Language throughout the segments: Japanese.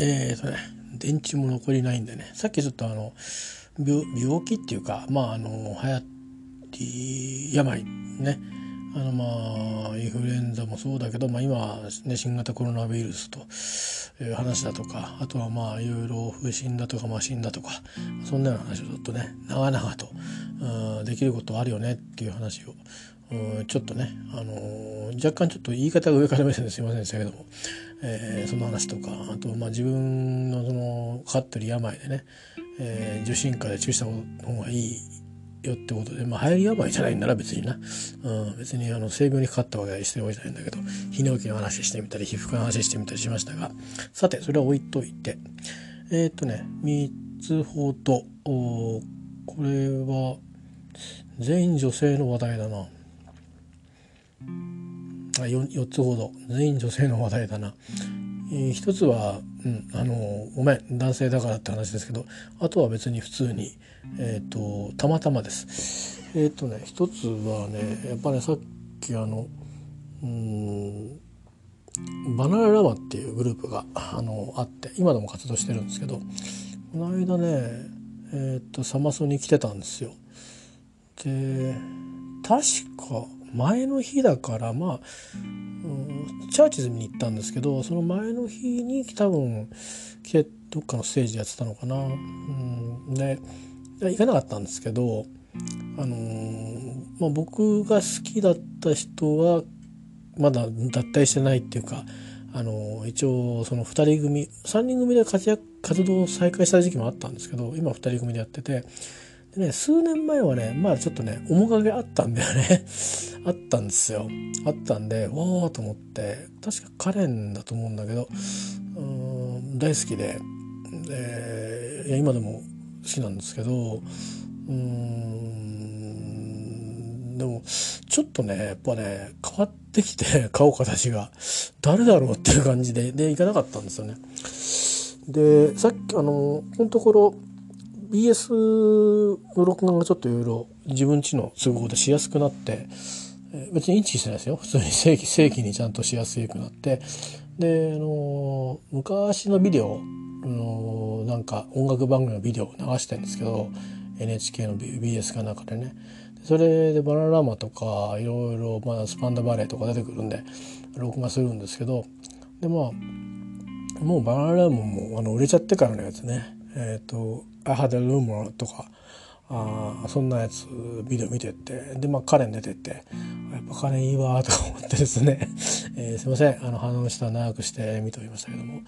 えーとね。電池も残りないんでね。さっきちょっとあの病病気っていうかまああの流行り病ね。あのまあインフルエンザもそうだけど、まあ、今、ね、新型コロナウイルスという話だとかあとはまあいろいろ不審だとかマシンだとかそんなような話をちょっとね長々とできることあるよねっていう話をうんちょっとね、あのー、若干ちょっと言い方が上から目線で すいませんでしたけども、えー、その話とかあと、まあ、自分のそのかかってる病でね、えー、受診科で注意した方がいいよってことで、まあ、流行り病じゃないんなら別にな、うん、別にあの性病にかかったわけしてるわけじゃないんだけど泌尿器の話してみたり皮膚科の話してみたりしましたが。さてそれは置いといて。えー、っとね3つほど。これは全員女性の話題だな。4, つほど全員女性の話題だな、えー、一つは、うん、あのごめん男性だからって話ですけどあとは別に普通に、えーと、たまたまです。えっ、ー、とね一つはねやっぱねさっきあのうんバナナラマっていうグループがあのあって今でも活動してるんですけどこの間ねえっ、ー、とサマソに来てたんですよ。で確か前の日だからまあ、うん、チャーチズに行ったんですけどその前の日に多分どっかのステージやってたのかな。うん、で行かなかったんですけど、あのー、まあ、僕が好きだった人はまだ脱退してないっていうか、あのー、一応その2人組3人組で活躍活動を再開した時期もあったんですけど今2人組でやっててね数年前はねまあちょっとね面影あったんだよね。あったんですよ。あったんでわーと思って確かカレンだと思うんだけどうん大好きで。でいや今でも好きなんですけどうんでもちょっとねやっぱね変わってきて 顔形が誰だろうっていう感じでで行かなかったんですよね。でさっきあのこのところ BS の録画がちょっといろいろ自分ちの都合でしやすくなって別にインチしてないですよ。普通に正規正規にちゃんとしやすくなって。であの昔のビデオあのなんか音楽番組のビデオを流してるんですけど NHK の BS かなんかでね。それでバナナラマとかいろいろまあスパンダバレーとか出てくるんで録画するんですけどでまあもうバナナラマもあの売れちゃってからのやつね。えっ、ー、と「I had a rumor」とかあそんなやつビデオ見てって。でまあカレン出てってやっぱカレンいいわとか思ってですね、えー、すいません。あの反応した長くして見ておりましたけども、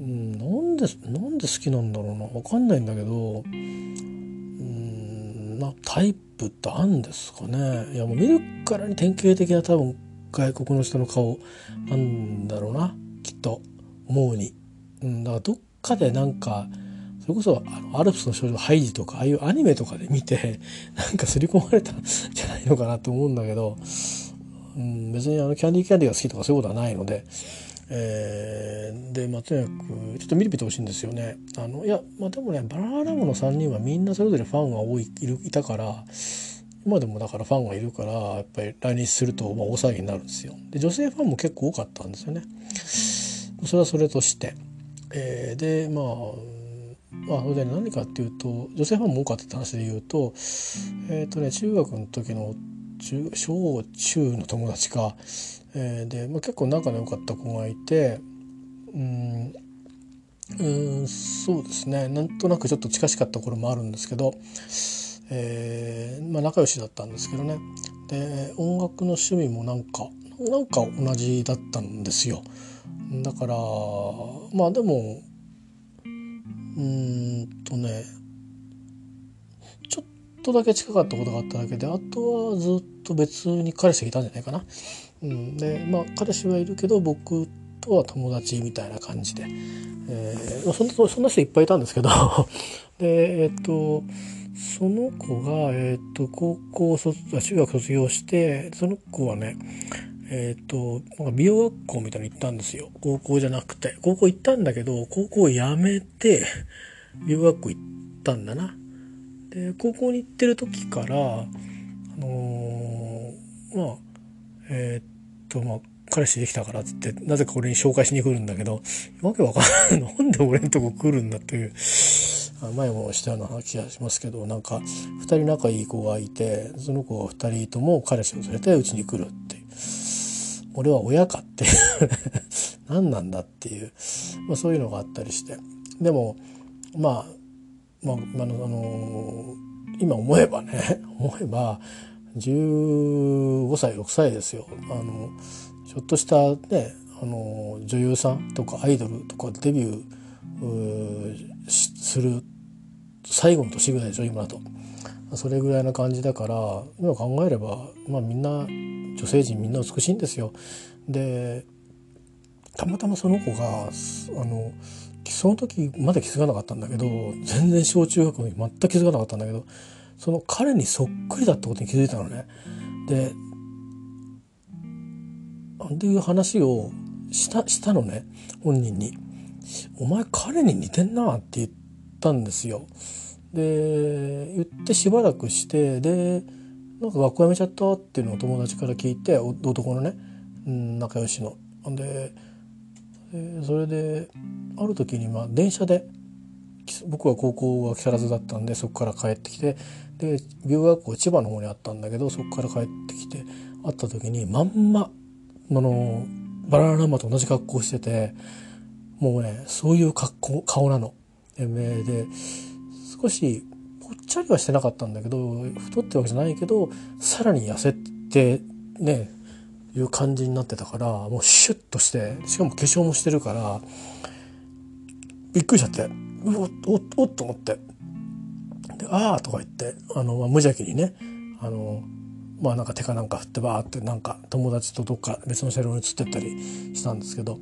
うん、なんでなんで好きなんだろうな。分かんないんだけどうんなタイプってあんですかね。いやもう見るからに典型的な多分外国の人の顔なんだろうな。きっと。思うに、うん、だからどっかでなんかそれこそあのアルプスの少女ハイジとかああいうアニメとかで見て なんか刷り込まれたん じゃないのかなと思うんだけど、うん、別にあのキャンディーキャンディーが好きとかそういうことはないので。えー、でまあとにかくちょっと見てみてほしいんですよね。あのいやまあでもねバラーラムの3人はみんなそれぞれファンが多いいるいたから今でもだからファンがいるからやっぱり来日するとまあ大騒ぎになるんですよ。で女性ファンも結構多かったんですよね。それはそれとして。えー、でまあまあ、それで何かっていうと女性ファンも多かったって話で言うとえっ、ー、とね中学の時の中小中の友達か、えー、で、まあ、結構仲の良かった子がいてうんうんそうですね。なんとなくちょっと近しかった頃もあるんですけど、えーまあ、仲良しだったんですけどね。で音楽の趣味もなんかなんか同じだったんですよ。だからまあでもうんとねちょっとだけ近かったことがあっただけであとはずっと別に彼氏がいたんじゃないかな。うん、でまあ彼氏はいるけど僕とは友達みたいな感じで、えー、そんなそんな人いっぱいいたんですけど でえっ、とその子が、えっ、と高校卒中学卒業してその子はねえっ、となんか美容学校みたいに行ったんですよ。高校じゃなくて。高校行ったんだけど高校辞めて美容学校行ったんだな。で高校に行ってる時からあのー、まあえっ、とまあ彼氏できたからっつってなぜか俺に紹介しに来るんだけどわけわかんない。なんで俺んとこ来るんだという前もしたような気がしますけどなんか2人仲いい子がいてその子が2人とも彼氏を連れてうちに来るっていう。俺は親かって。何なんだっていう、まあ、そういうのがあったりして。でもまあまあ、あの、今思えばね 思えば15歳6歳ですよ。あのちょっとしたねあの女優さんとかアイドルとかデビューする最後の年ぐらいでしょ今だと。それぐらいな感じだから今考えれば、まあ、みんな女性陣みんな美しいんですよ。でたまたまその子があのその時まだ気づかなかったんだけど全然小中学校に全く気づかなかったんだけどその彼にそっくりだってことに気づいたのね。でっていう話をしたしたのね本人に「お前彼に似てんな」って言ったんですよ。で言ってしばらくしてでなんか学校辞めちゃったっていうのを友達から聞いて男のね、仲良しの。でそれである時にまあ電車で僕は高校は木更津だったんでそこから帰ってきてで美学校千葉の方にあったんだけどそこから帰ってきて会った時にまんまあのバナナマと同じ格好しててもうねそういう格好顔なの。で少しぽっちゃりはしてなかったんだけど太ってわけじゃないけどさらに痩せてねいう感じになってたからもうシュッとしてしかも化粧もしてるからびっくりしちゃってうおおおっと思って。で「ああ」とか言ってあの、まあ、無邪気にねあのまあなんか手かなんか振ってバーってなんか友達とどっか別の車両に移ってったりしたんですけど。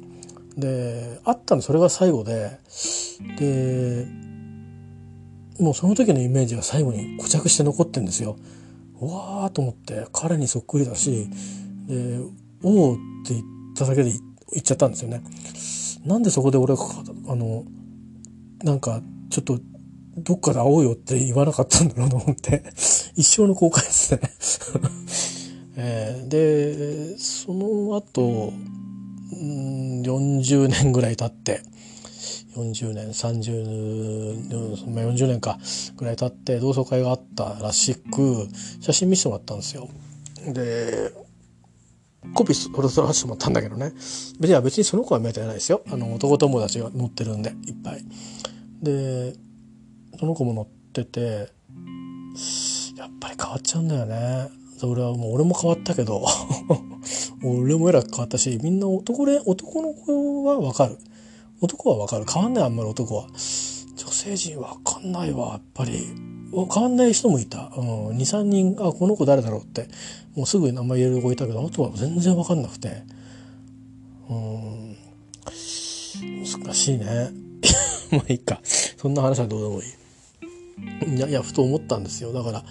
で会ったのそれが最後で。でもうその時のイメージが最後に固着して残ってんですよ。わーと思って彼にそっくりだしで「おお」って言っただけで言っちゃったんですよね。なんでそこで俺があのなんかちょっとどっかで会おうよって言わなかったんだろうと思って一生の後悔ですね えー、でその後、うん、40年ぐらい経って40年30、まあ、40年かぐらい経って同窓会があったらしく写真見せてもらったんですよ。でコピー俺撮らせてもらったんだけどね別に別にその子は見えてないですよあの男友達が乗ってるんでいっぱい。でその子も乗っててやっぱり変わっちゃうんだよね。俺はもう俺も変わったけど 俺もえらく変わったしみんな男男の子はわかる男はわかる。変わんないあんまり男は。女性陣わかんないわやっぱり。変わんない人もいた、うん、23人あこの子誰だろうって。もうすぐ名前入れる子いたけどあとは全然わかんなくて。うん。難しいね。まあいいか。そんな話はどうでもいい。いやいやふと思ったんですよ。だから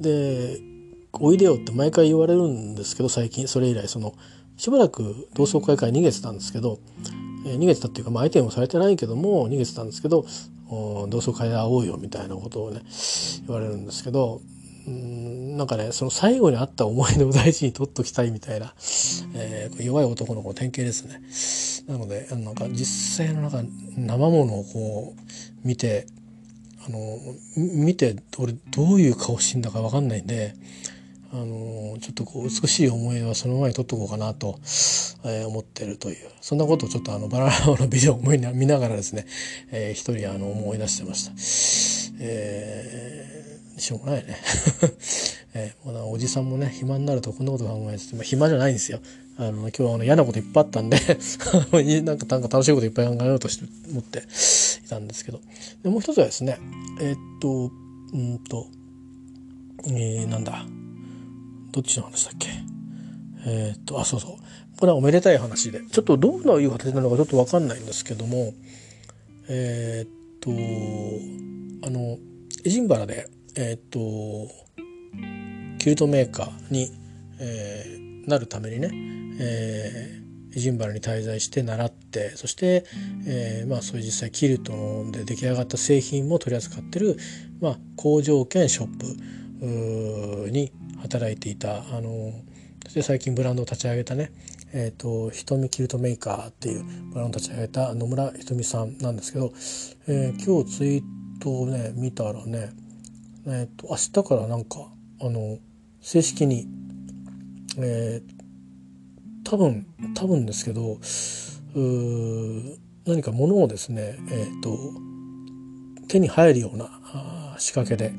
でおいでよって毎回言われるんですけど最近それ以来そのしばらく同窓会から逃げてたんですけど、えー、逃げてたっていうか、まあ、相手もされてないけども逃げてたんですけど同窓会で会おうよみたいなことをね言われるんですけどうんなんかねその最後にあった思い出を大事に取っときたいみたいな、えー、弱い男の子典型ですね。なのでなんか実際のなんか生ものをこう見てあの見て俺どういう顔してんだか分かんないんであのちょっとこう美しい思いはその前に撮っとこうかなと、えー、思ってるというそんなことをちょっとあのバララのビデオを見ながらですね、えー、一人あの思い出してました。えー、しょうがないね。えー、おじさんもね暇になるとこんなこと考えてて、まあ、暇じゃないんですよ。あの今日はあの嫌なこといっぱいあったんで なんかなんか楽しいこといっぱい考えようとして思っていたんですけどでもう一つはですねえー、っとうんとえー、なんだどっちの話だっけ？えー、っとあそうそう。これはおめでたい話で。ちょっとどういう形なのかちょっと分かんないんですけどもえー、っとあのエジンバラでえー、っとキルトメーカーに、えー、なるためにね、えー、エジンバラに滞在して習ってそして、えー、まあそういう実際キルトで出来上がった製品も取り扱ってる、まあ、工場兼ショップに働いていたあのそして最近ブランドを立ち上げたね、えーと、瞳キルトメーカーっていうブランドを立ち上げた野村ひとみさんなんですけど、えー、今日ツイートをね見たらね、えーと、明日からなんかあの正式に、えー、多分多分ですけど何か物をですね、えーと、手に入るような仕掛けで、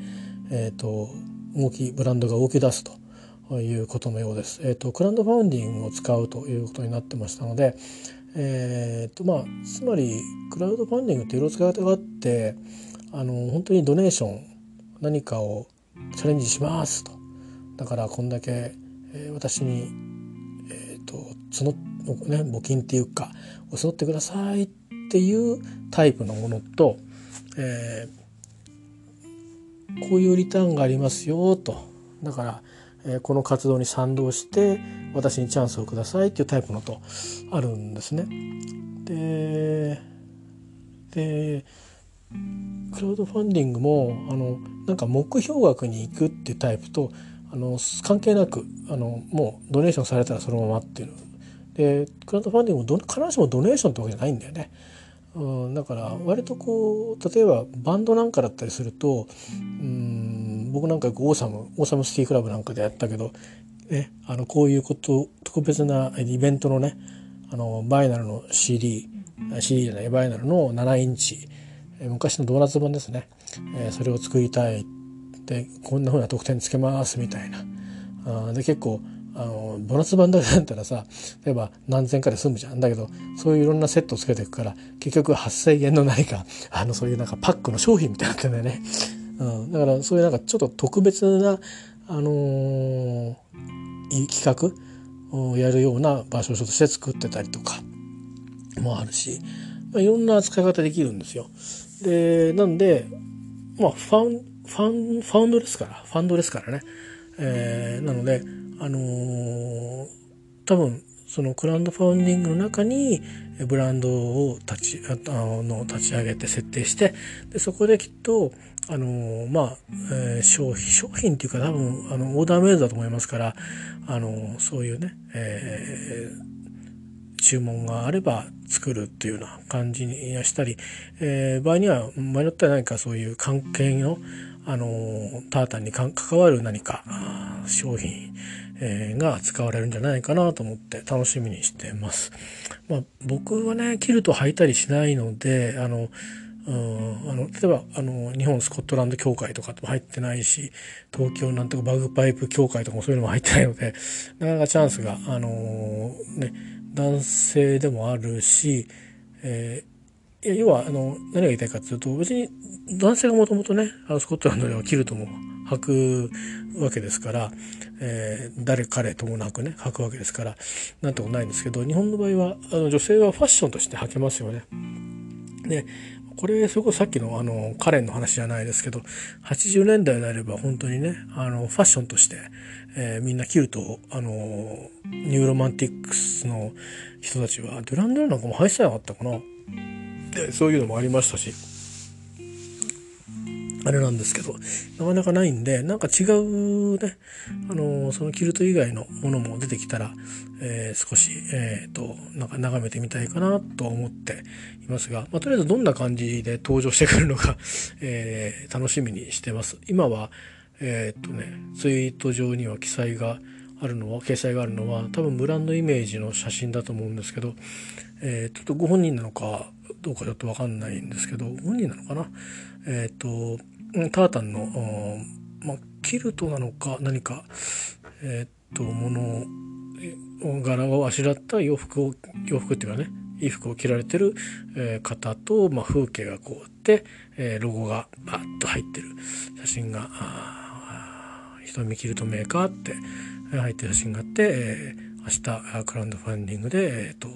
えー、と動きブランドが動き出すということのようです。えーと、クラウドファウンディングを使うということになってましたので、えーとまあ、つまりクラウドファンディングっていろいろ使い方があってあの本当にドネーション何かをチャレンジしますとだからこんだけ、えー、私に、えーと、募ね、募金っていうか募ってくださいっていうタイプのものと、えー、こういうリターンがありますよとだからえこの活動に賛同して私にチャンスをくださいっていうタイプのとあるんですね。ででクラウドファンディングもあのなんか目標額に行くっていうタイプとあの関係なくあのもうドネーションされたらそのままっていうでクラウドファンディングも必ずしもドネーションってわけじゃないんだよね。うん、だから割とこう例えばバンドなんかだったりするとうん僕なんかオーサムオーサムシティクラブなんかでやったけど、ね、あのこういうこと特別なイベントのねあのバイナルの CD CD じゃないバイナルの7インチ昔のドーナツ版ですね、えー、それを作りたい。でこんな風な特典つけますみたいな。あで結構あのドーナツ版だけだったらさ例えば何千かで済むじゃんだけどそういういろんなセットをつけていくから結局8,000円の何かあのそういうなんかパックの商品みたいになってんだよね。うん、だからそういうなんかちょっと特別な、あのー、企画をやるような場所として作ってたりとかもあるし、まあ、いろんな使い方できるんですよ。でなんでまあファンファンファンドですからファンドですからね、えー、なのであのー、多分そのクラウドファウンディングの中にブランドを立ちあの立ち上げて設定してでそこできっとあのまあ、えー、商品商品っていうか多分あのオーダーメイドだと思いますからあのそういうね、えー、注文があれば作るっていうような感じにしたり、えー、場合には場合によっては何かそういう関係のあのタータンに関わる何か商品えー、が使われるんじゃないかなと思って楽しみにしてます。まあ、僕はね、キルト履いたりしないので、あの、うんあの例えばあの日本スコットランド協会とかも入ってないし東京なんとかバグパイプ協会とかもそういうのも入ってないのでなかなかチャンスが、あのー、ね、男性でもあるし、えー、いや要はあの何が言いたいかというと別に男性がもともとねあのスコットランドではキルトも履くわけですから、えー、誰彼ともなくね履くわけですからなんとないんですけど日本の場合はあの女性はファッションとして履けますよね。でこれそこさっきのあのカレンの話じゃないですけど80年代であれば本当にねあのファッションとして、えー、みんなキルトあのニューロマンティックスの人たちはデュランデュランなんかも履いてなかったかなでそういうのもありましたしあれなんですけどなかなかないんでなんか違うねあのそのキルト以外のものも出てきたら、えー、少し、えーと、なんか眺めてみたいかなと思っていますが、まあ、とりあえずどんな感じで登場してくるのか、えー、楽しみにしてます。今はえっ、とねツイート上には記載があるのは掲載があるのは多分ブランドイメージの写真だと思うんですけど、えー、ちょっとご本人なのかどうかちょっと分かんないんですけど本人なのかな？えっ、とタータンの、まあ、キルトなのか何か、えー、ともの柄をあしらった洋服を洋服っていうかね衣服を着られてる、えー、方と、まあ、風景がこうあって、え、ロゴがバッと入ってる。写真が「瞳キルトメーカー」って入ってる写真があって、えー、明日クラウドファンディングで、えーと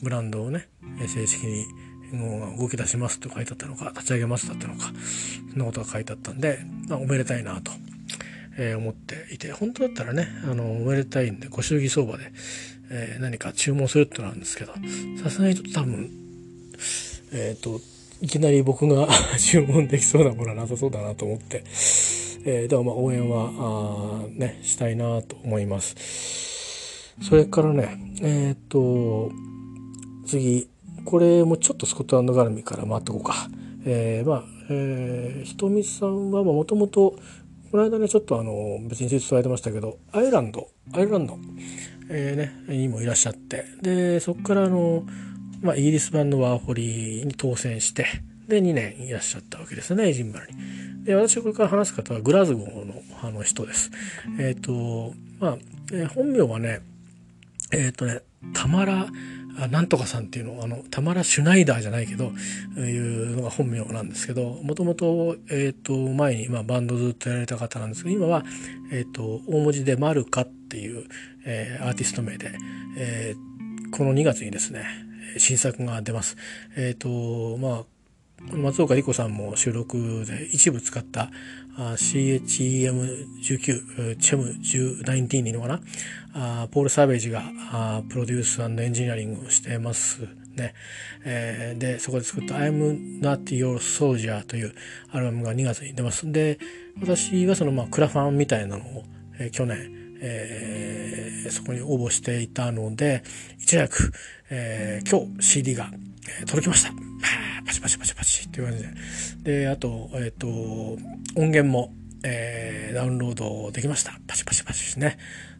ブランドをね正式に動き出しますと書いてあったのか、立ち上げますだったのか、そんなことが書いてあったんで、まあ、おめでたいなと、えー、思っていて、本当だったらね、あの、おめでたいんで、ご祝儀相場で、えー、何か注文するってのなんですけど、さすがにちょっと多分、えっ、ー、と、いきなり僕が 注文できそうなものはなさそうだなと思って、えー、でもまあ応援は、あね、したいなと思います。それからねえっ、と次これもちょっとスコットランド絡みから回ってこうか。えー、まあ、えー、ひとみさんはもともとこの間ねちょっとあの別に伝えてましたけどアイルランドアイルランド、えー、ね、にもいらっしゃってでそこからあの、まあ、イギリス版のワーホリに当選してで2年いらっしゃったわけですねエジンバラに。で私がこれから話す方はグラズゴーのあの人です。えっ、ー、とまあ、えー、本名はねえっ、ー、とねタマラなんとかさんっていうのあのタマラ・シュナイダーじゃないけどいうのが本名なんですけどもともと,、えーと、前に、まあ、バンドずっとやられた方なんですけど今は、えーと、大文字で「マルカ」っていう、えー、アーティスト名で、えー、この2月にですね新作が出ます。えっ、ー、とまあ松岡莉子さんも収録で一部使った CHEM19 チェム19にいいのかな？あポール・サーベージがあプロデュースエンジニアリングをしてますね。えー、で、そこで作った I'm Not Your Soldier というアルバムが2月に出ます。で、私はそのまあクラファンみたいなのを、えー、去年、えー、そこに応募していたので、いち早く、えー、今日 CD が、えー、届きました。パチパチパチパチっていう感じで。で、あと、えっ、ー、と、音源も、えー、ダウンロードできました。パチパチパチですね。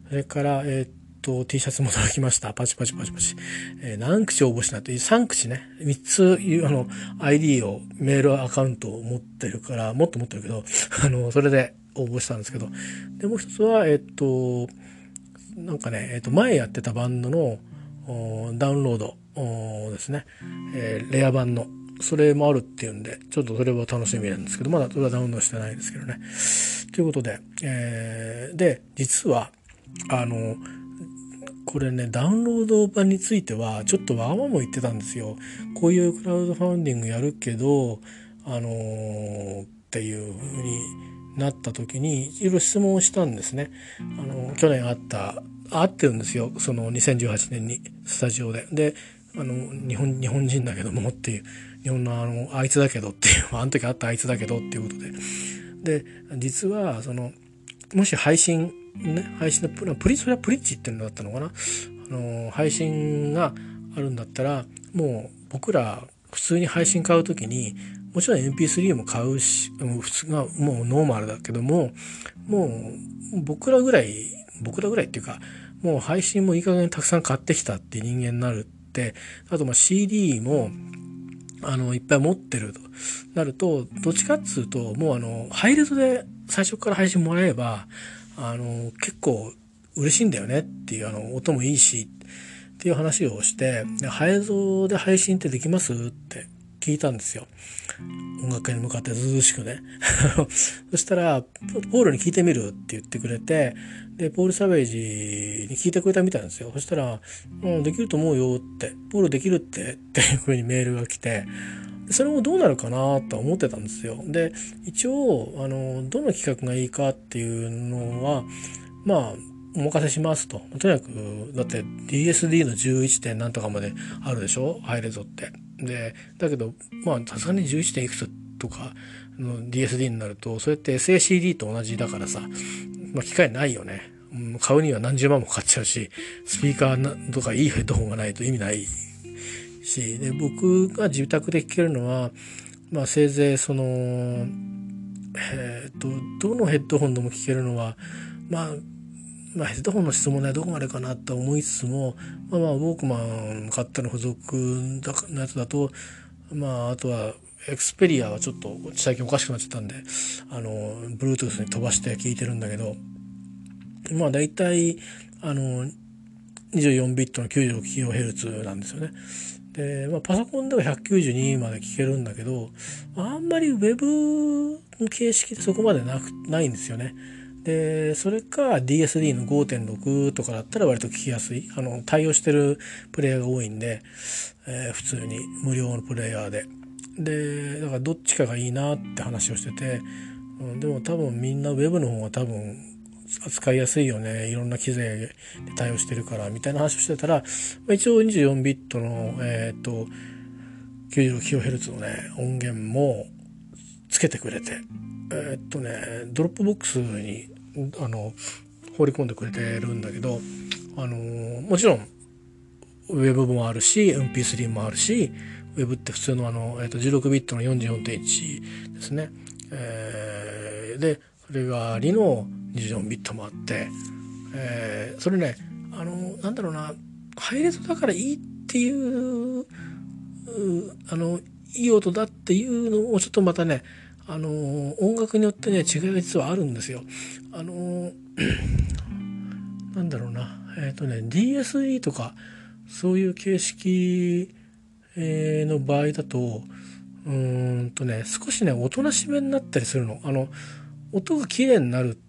それから、えっ、と、T シャツも届きました。パチパチパチパチ。えー、何口応募しなって3口ね。3つ、あの、ID を、メールアカウントを持ってるから、もっと持ってるけど、あの、それで応募したんですけど。で、もう一つは、えっ、と、なんかね、えっ、と、前やってたバンドのダウンロードですね。えー、レア版の。それもあるっていうんで、ちょっとそれは楽しみなんですけど、まだそれはダウンロードしてないですけどね。ということで、えー、で、実は、あの、これね、ダウンロード版については、ちょっとわがまま言ってたんですよ。こういうクラウドファウンディングやるけど、あのー、っていう風になった時に、いろいろ質問をしたんですね。あの、去年あった、あってるんですよ。その2018年に、スタジオで。で、あの、日本、日本人だけどもっていう、日本のあの、あいつだけどっていう、あの時あったあいつだけどっていうことで。で、実は、その、もし配信ね、配信のププリ、それはプリッチっていうのだったのかな？あの、配信があるんだったら、もう僕ら普通に配信買うときに、もちろん MP3 も買うし、普通がもうノーマルだけども、もう僕らぐらい、僕らぐらいっていうか、もう配信もいい加減たくさん買ってきたって人間になるって、あとま CD も、あの、いっぱい持ってると。なると、どっちかっつうと、もうあの、ハイレゾで最初から配信もらえば、あの、結構嬉しいんだよねっていう、あの、音もいいし、っていう話をして、ハイレゾで配信ってできますって聞いたんですよ。音楽に向かってずうしくね。そしたら、ポールに聞いてみるって言ってくれて、で、ポール・サベージに聞いてくれたみたいなんですよ。そしたら、うん、できると思うよって、ポールできるってっていう風にメールが来て、それもどうなるかなと思ってたんですよ。で、一応、あの、どの企画がいいかっていうのは、まあ、お任せしますと。とにかく、だって DSD の11点なんとかまであるでしょ？ハイレゾって。で、だけど、まあ、さすがに11点いくつとかの DSD になると、それって SACD と同じだからさ、まあ、機械ないよね。買うには何十万もかかっちゃうし、スピーカーとかいいヘッドホンがないと意味ないしで僕が自宅で聴けるのは、まあ、せいぜいその、えーと、どのヘッドホンでも聴けるのは、まあ、まあ、ヘッドホンの質問ねどこまでかなと思いつつも、まあ、まあウォークマン買ったの付属のやつだと、まあ、あとはエクスペリアはちょっと最近おかしくなっちゃったんであの Bluetooth に飛ばして聞いてるんだけどまあ大体あの24ビットの 96kHz なんですよね。で、まあ、パソコンでは192まで聞けるんだけど、あんまり Web の形式でそこまでなく、ないんですよね。で、それか DSD の5.6とかだったら割と聞きやすい。あの、対応してるプレイヤーが多いんで、えー、普通に無料のプレイヤーで。で、だからどっちかがいいなって話をしてて、うん、でも多分みんな Web の方が多分扱いやすいよねいろんな機材で対応してるからみたいな話をしてたら、まあ、一応24ビットのえっ、ー、と 96kHz のね音源もつけてくれてえっ、とね Dropbox にあの放り込んでくれてるんだけどあのもちろん WAV もあるし MP3 もあるし WAV って普通のあの、えー、と16ビットの44.1ですね、えー、でそれがありの24ビットもあって、えー、それねあのなんだろうなハイレゾだからいいっていうあのいい音だっていうのをちょっとまたねあの音楽によってね違いが実はあるんですよ。あの なんだろうなえっ、ー、とね DSE とかそういう形式、えー、の場合だとうんとね少しねおとなしめになったりするの。あの音が綺麗になる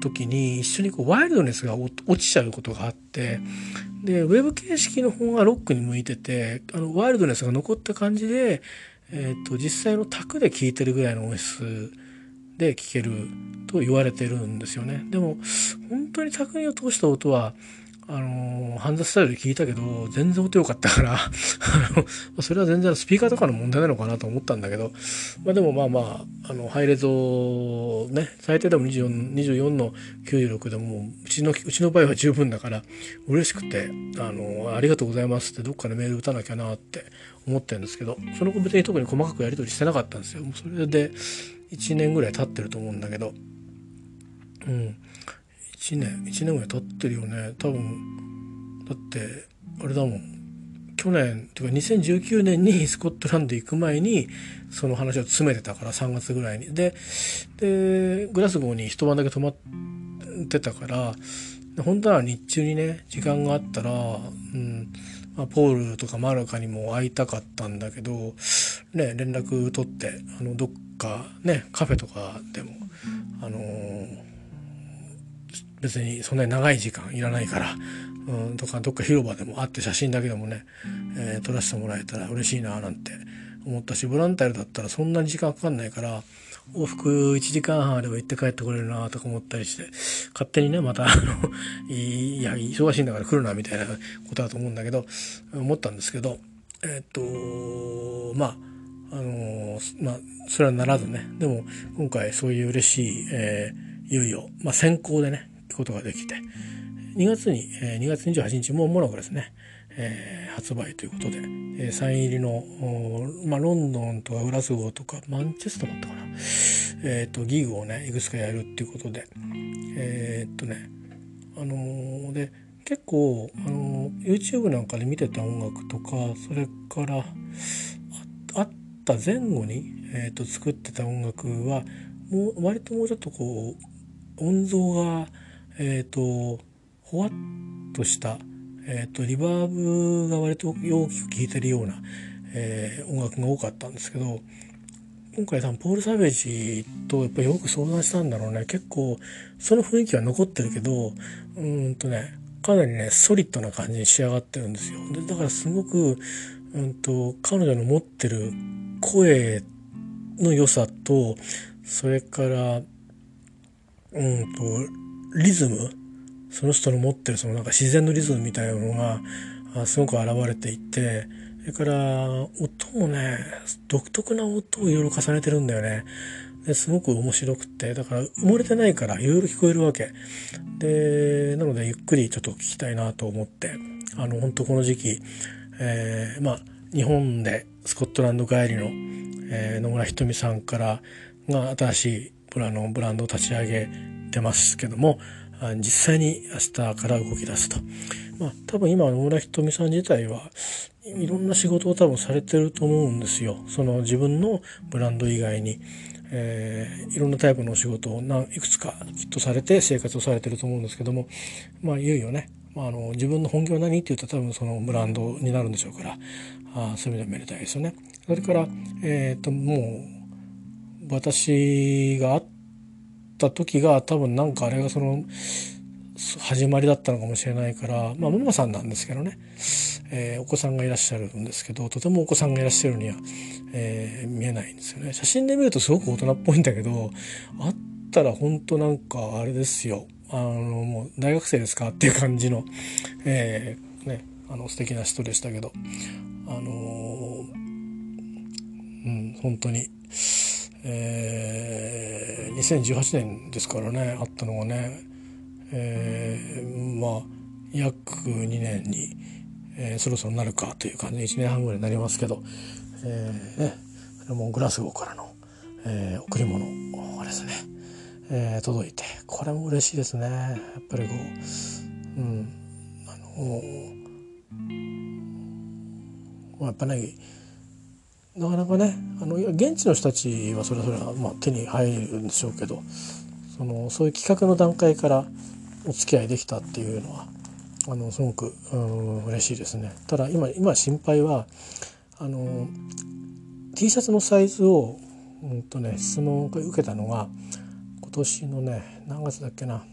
時に一緒にこうワイルドネスが落ちちゃうことがあってでウェブ形式の方がロックに向いててあのワイルドネスが残った感じで、えーと、実際の卓で聴いてるぐらいの音質で聴けると言われてるんですよね。でも本当に卓を通した音はあの、ハンザスタイルで聞いたけど、全然音良かったから、それは全然スピーカーとかの問題なのかなと思ったんだけど、まあでもまあまあ、あの、ハイレゾ、ね、最低でも24、24の96でも、うちの、うちの場合は十分だから、嬉しくて、あの、ありがとうございますってどっかでメール打たなきゃなって思ってるんですけど、その子別に特に細かくやり取りしてなかったんですよ。それで1年ぐらい経ってると思うんだけど、うん。1年1年ぐらい経ってるよね多分だってあれだもん去年というか2019年にスコットランド行く前にその話を詰めてたから3月ぐらいにででグラスゴーに一晩だけ泊まってたから本当は日中にね時間があったら、うんまあ、ポールとかマルカにも会いたかったんだけど、ね、連絡取ってあのどっかねカフェとかでもあのー別にそんなに長い時間いらないから、うん、とかどっか広場でも会って写真だけでもね、えー、撮らせてもらえたら嬉しいななんて思ったしボランタイルだったらそんなに時間かかんないから往復1時間半あれば行って帰ってこれるなとか思ったりして勝手にねまたあのいや忙しいんだから来るなみたいなことだと思うんだけど思ったんですけどえっ、とまああのまあそれはならずね。でも今回そういう嬉しい、えー、いよいよ、まあ、先行でねことができて2月に、えー、2月28日もうモナコですね、えー、発売ということで、えー、サイン入りの、まあ、ロンドンとかグラスゴーとかマンチェスターだったかな、えーと、ギグをねいくつかやるっていうことでえ、っとねあのー、で結構、あのー、YouTube なんかで見てた音楽とかそれからあった前後に、えーと、作ってた音楽はもう割ともうちょっとこう音像がえっ、とほわっとした、えーと、リバーブが割と大きく効いてるような、えー、音楽が多かったんですけど今回多分ポール・サベージとやっぱりよく相談したんだろうね。結構その雰囲気は残ってるけどうんとねかなりねソリッドな感じに仕上がってるんですよ。でだからすごく、うんと、彼女の持ってる声の良さとそれからうんとリズムその人の持ってるそのなんか自然のリズムみたいなのがすごく現れていてそれから音もね独特な音をいろいろ重ねてるんだよね。ですごく面白くてだから埋もれてないからいろいろ聞こえるわけ。でなのでゆっくりちょっと聞きたいなと思ってあの本当この時期、えー、まあ日本でスコットランド帰りの、えー、野村ひとみさんからが新しいブラのブランドを立ち上げてますけども実際に明日から動き出すと。まあ多分今野村ひとみさん自体はいろんな仕事を多分されてると思うんですよ。その自分のブランド以外に。えー、いろんなタイプのお仕事を何いくつかきっとされて生活をされてると思うんですけどもまあいよいよね、まあ、あの自分の本業は何って言ったら多分そのブランドになるんでしょうからあそういう意味ではめでたいですよね。それからえっ、ー、ともう私が会ってった時が多分なんかあれがその始まりだったのかもしれないからまあママさんなんですけどね、えー、お子さんがいらっしゃるんですけどとてもお子さんがいらっしゃるには、えー、見えないんですよね。写真で見るとすごく大人っぽいんだけどあったら本当なんかあれですよ。あのもう大学生ですかっていう感じの、えー、ねあの素敵な人でしたけど。あのうん本当に。えー、2018年ですからねあったのがね、えー、まあ約2年に、えー、そろそろなるかという感じで1年半ぐらいになりますけど、えーね、それもグラスゴーからの、えー、贈り物ですね、えー、届いてこれも嬉しいですね。やっぱりこううんあのやっぱねなかなかねあの現地の人たちはそれぞれまあ、手に入るんでしょうけどそのそういう企画の段階からお付き合いできたっていうのはあのすごくうん嬉しいですね。ただ今今心配はあの T シャツのサイズを、うんとね、質問を受けたのが今年のね何月だっけな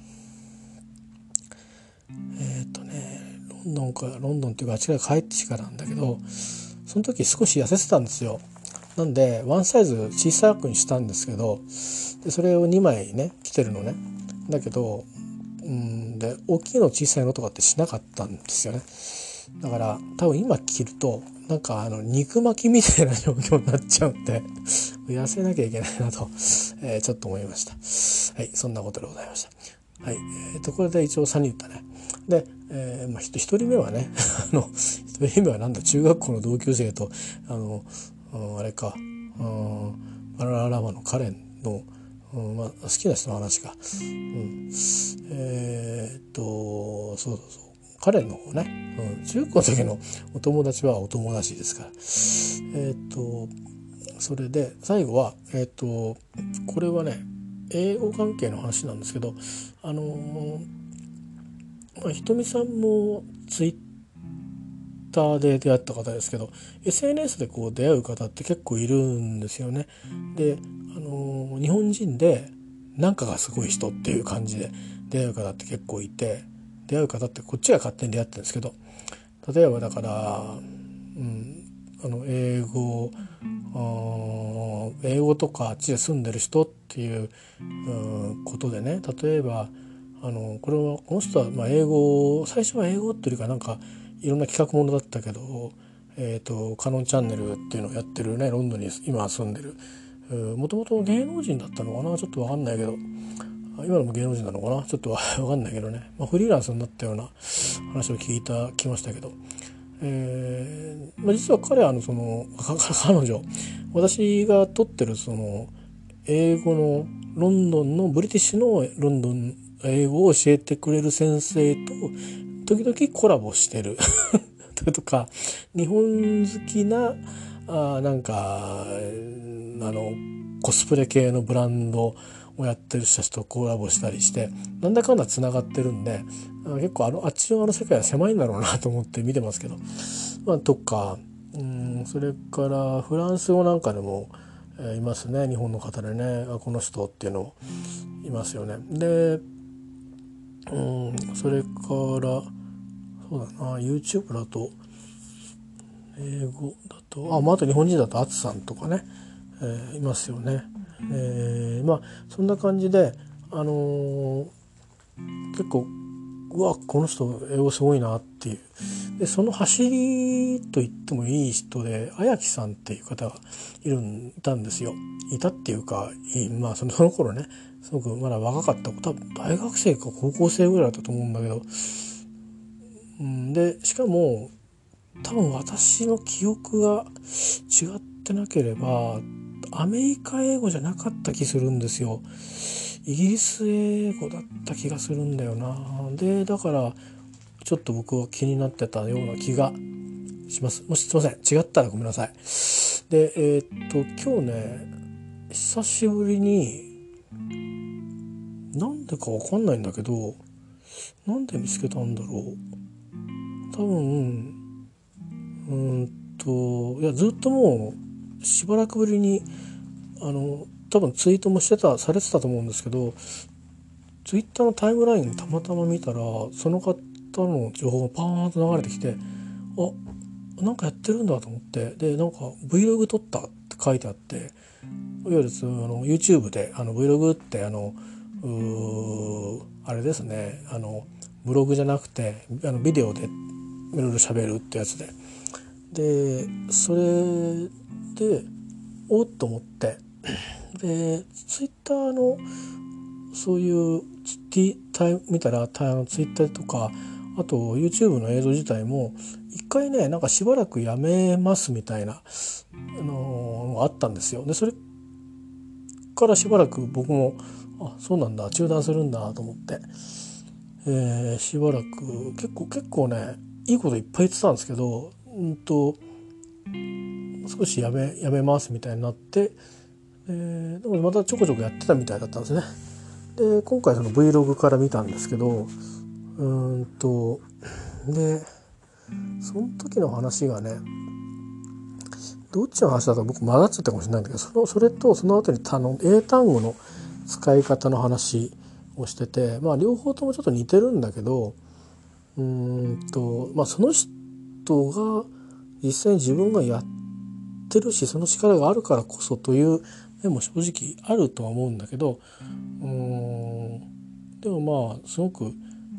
えっ、ー、とねロンドンかロンドンっていうかあっちから帰ってからなんだけどその時少し痩せてたんですよ。なんでワンサイズ小さくにしたんですけどでそれを2枚ね着てるのね。だけどうんで大きいの小さいのとかってしなかったんですよね。だから多分今着るとなんかあの肉巻きみたいな状況になっちゃうんで痩せなきゃいけないなと、えー、ちょっと思いました。はいそんなことでございました。はい、えー、ところで一応3人言ったね。で、えー、まあ、1人目はね あの1人目はなんだ中学校の同級生とあの、あれか、うん、バララマのカレンの、うんまあ、好きな人の話か、うん、えー、っとそうそうそう。彼の方ね、うん、中学の時のお友達はお友達ですから。えー、っとそれで最後はえー、っとこれはね英語関係の話なんですけどあのーまあ、ひとみさんもツイッターで出会った方ですけど SNS でこう出会う方って結構いるんですよね。で、あのー、日本人でなんかがすごい人っていう感じで出会う方って結構いて出会う方ってこっちが勝手に出会ってるんですけど例えばだから、うん、あの英語英語とかあっちで住んでる人っていう、う、ことでね例えばあのこれはこの人はまあ英語最初は英語っていうかなんかいろんな企画ものだったけど、えーと、カノンチャンネルっていうのをやってるねロンドンに今住んでる。もともと芸能人だったのかな？ちょっと分かんないけど。今のも芸能人なのかな？ちょっと分かんないけどね、まあ、フリーランスになったような話を聞いた聞きましたけど、えーまあ、実は彼はあのその 彼女私が撮ってるその英語のロンドンのブリティッシュのロンドン英語を教えてくれる先生と時々コラボしてる。とか日本好きなあなんかあのコスプレ系のブランドをやってる人たちとコラボしたりしてなんだかんだつながってるんで結構あのあっちのあの世界は狭いんだろうなと思って見てますけど、まあ、とかうんそれからフランス語なんかでも、えー、いますね。日本の方でね。あこの人っていうのいますよね。でうん。それからそうだな。YouTube だと英語だとあ,、まあ、あと日本人だとアツさんとかね、えー、いますよね。えー、まあそんな感じであのー、結構うわこの人英語すごいなっていう。でその走りと言ってもいい人で綾木さんっていう方がいるんいたんですよ。いたっていうかまあその頃ねすごくまだ若かった多分大学生か高校生ぐらいだったと思うんだけど、うん、でしかも多分私の記憶が違ってなければアメリカ英語じゃなかった気するんですよ。イギリス英語だった気がするんだよな。でだからちょっと僕は気になってたような気がします。もしすいません違ったらごめんなさい。でえー、っと今日ね久しぶりになんでかわかんないんだけどなんで見つけたんだろう多分うんといやずっともうしばらくぶりにあの多分ツイートもしてたされてたと思うんですけどツイッターのタイムラインたまたま見たらその方の情報がパーンと流れてきてあなんかやってるんだと思ってでなんか Vlog 撮ったって書いてあっていわゆるあの YouTube であの Vlog ってあのあれですねあのブログじゃなくてあのビデオでいろいろ喋るってやつで。でそれでおっと思ってでツイッターのそういうティタイ見たらツイッターとかあと YouTube の映像自体も一回ねなんかしばらくやめますみたいな、のー、あったんですよ。でそれからしばらく僕もあそうなんだ中断するんだと思って、えー、しばらく結構結構ねいいこといっぱい言ってたんですけどうんと少しやめやめますみたいになって、えー、でもまたちょこちょこやってたみたいだったんですね。で今回その Vlog から見たんですけどうんとでその時の話がねどっちの話だと僕混ざっちゃったかもしれないんだけどそのそれとその後にたの英単語の使い方の話をしててまあ両方ともちょっと似てるんだけどうんとまあその人が実際に自分がやってるしその力があるからこそという面も正直あるとは思うんだけどうんでもまあすごく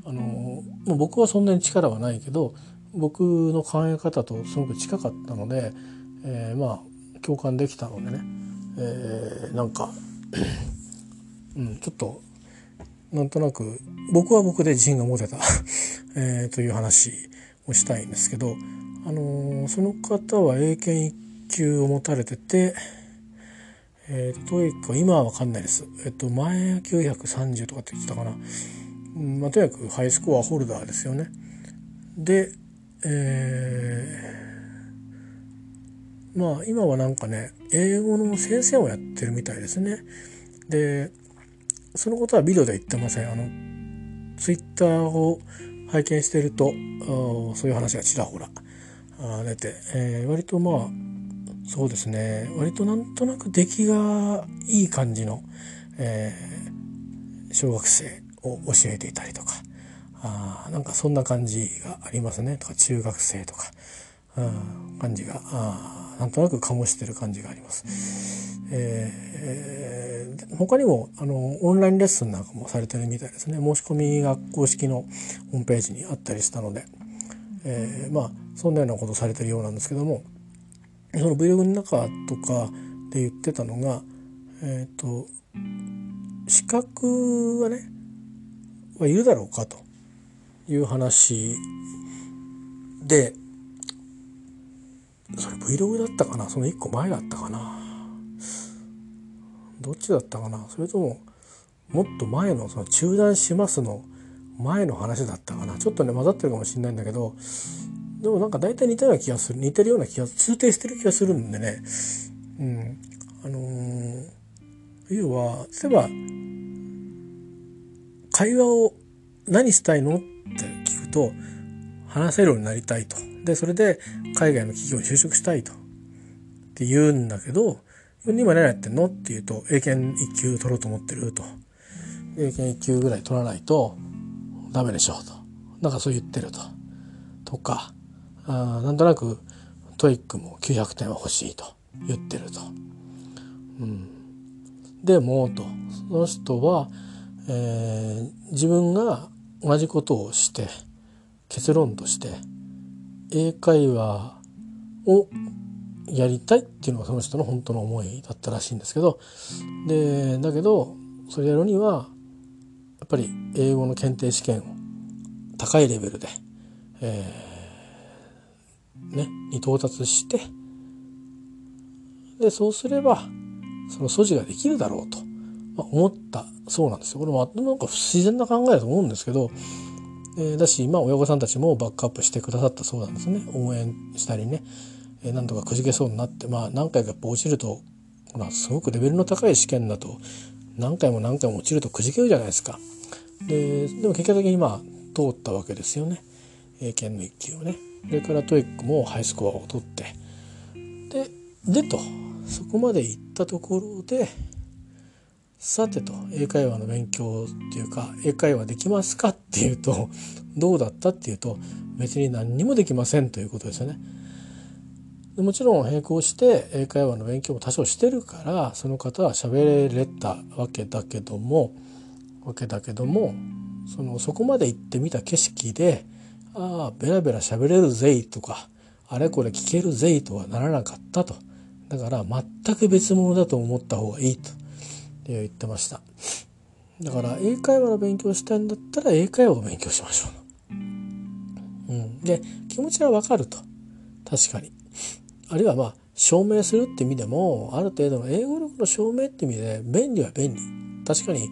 あの僕はそんなに力はないけど僕の考え方とすごく近かったので、えー、まあ共感できたのでね、えー、なんかうん、ちょっとなんとなく僕は僕で自信が持てたえー、という話をしたいんですけど、あのー、その方は英検1級を持たれてて、えー、 TOEIC は今は分かんないです。えっと、前930とかって言ってたかな。まあ、とにかくハイスコアホルダーですよね。で、えー、まあ今はなんかね英語の先生をやってるみたいですね。でそのことはビデオでは言ってません。あのツイッターを拝見してるとそういう話がちらほら出て、えー、割とまあそうですね。割となんとなく出来がいい感じの、えー、小学生を教えていたりとかあなんかそんな感じがありますね。とか中学生とか、感じがあなんとなく醸してる感じがあります。えー、他にもあのオンラインレッスンなんかもされてるみたいですね。申し込みが公式のホームページにあったりしたので、えー、まあそんなようなことされてるようなんですけどもその Vlog の中とかで言ってたのがえっ、ー、と資格はねはいるだろうかという話でそれ Vlog だったかな？その1個前だったかな？どっちだったかな？それとももっと前のその中断しますの前の話だったかな？ちょっとね混ざってるかもしれないんだけどでもなんか大体似たような気がする似てるような気が通底してる気がするんでねうんあのー、要は例えば会話を何したいのって聞くと話せるようになりたいと。で、それで海外の企業に就職したいと。って言うんだけど、今何やってんのって言うと、英検1級取ろうと思ってると。英検1級ぐらい取らないとダメでしょうと。なんかそう言ってると。とか、あなんとなく TOEIC も900点は欲しいと言ってると。うん。でも、と。その人は、えー、自分が同じことをして結論として英会話をやりたいっていうのがその人の本当の思いだったらしいんですけどでだけどそれやるにはやっぱり英語の検定試験を高いレベルで、えー、ね、に到達してでそうすればその素地ができるだろうと、まあ、思ったそうなんですよ。これもなんか不自然な考えだと思うんですけど、えー、だし、まあ親御さんたちもバックアップしてくださったそうなんですね。応援したりね。えー、なんとかくじけそうになって、まあ何回かやっぱ落ちると、ほら、すごくレベルの高い試験だと、何回も何回も落ちるとくじけるじゃないですか。で、でも結果的にまあ通ったわけですよね。英検の1級をね。それから TOEIC もハイスコアを取って。で、でと、そこまで行ったところで、さてと英会話の勉強っていうか英会話できますかっていうとどうだったっていうと別に何にもできませんということですよね。もちろん並行して英会話の勉強も多少してるからその方は喋れたわけだけどもわけだけどもそのそこまで行ってみた景色でああベラベラ喋れるぜいとかあれこれ聞けるぜいとはならなかったと。だから全く別物だと思った方がいいと言ってました。だから英会話の勉強したいんだったら英会話を勉強しましょううん。で気持ちはわかると。確かに。あるいはまあ証明するって意味でもある程度の英語力の証明って意味で便利は便利。確かに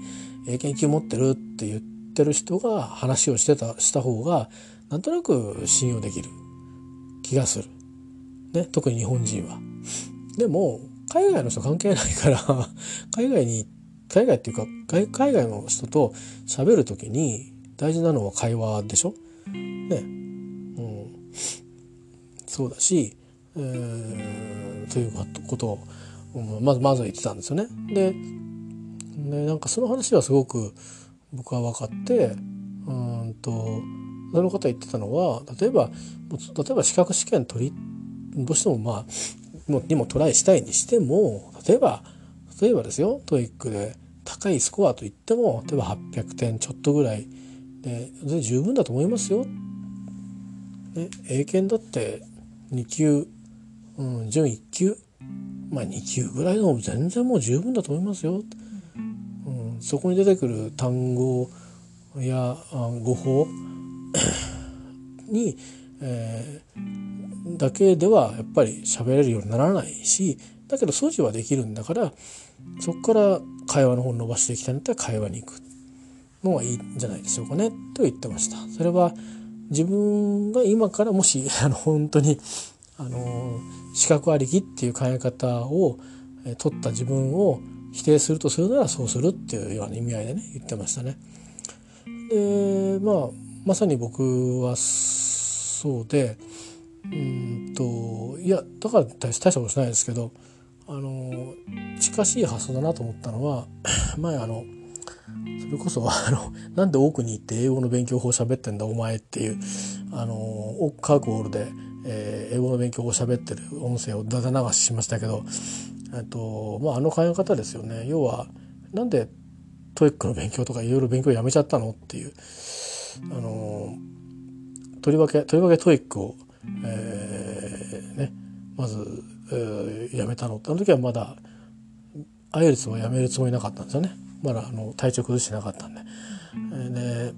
英検1級持ってるって言ってる人が話をしてたした方がなんとなく信用できる気がする、ね、特に日本人は。でも海外の人関係ないから 海外に海外っていうか海外の人と喋る時に大事なのは会話でしょ？ね。うん。そうだし、えー、ということをまずまず言ってたんですよね。ででなんかその話はすごく僕は分かってうんとその方言ってたのは例えば例えば資格試験取りど。うしてもまあもにもトライしたいにしても例えば例えばですよ TOEIC で高いスコアといっても例えば800点ちょっとぐらいで十分だと思いますよ。ね、英検だって2級、うん、準1級まあ2級ぐらいでも全然もう十分だと思いますよ。うん、そこに出てくる単語や語法に、えー、だけではやっぱり喋れるようにならないしだけど掃除はできるんだからそこから会話の方を伸ばしていきたいんだったら会話に行くのがいいんじゃないでしょうかねと言ってました。それは自分が今からもし あの本当にあの資格ありきっていう考え方を取った自分を否定するとするならそうするっていうような意味合いでね言ってましたね。でまあまさに僕はそうでうんといやだから大したことしないですけどあの近しい発想だなと思ったのは 前あのそれこそあのなんで奥に行って英語の勉強法喋ってんだお前っていうあのカークホールで、えー、英語の勉強法喋ってる音声をだだ流ししましたけどと、まあ、あの考え方ですよね。要はなんで TOEIC の勉強とかいろいろ勉強やめちゃったのっていう。あのとりわけとりわけ TOEIC を、えー、ねまず、えー、やめたのってあの時はまだ IELTS はやめるつもりなかったんですよねまだあの体調崩してなかったんで。で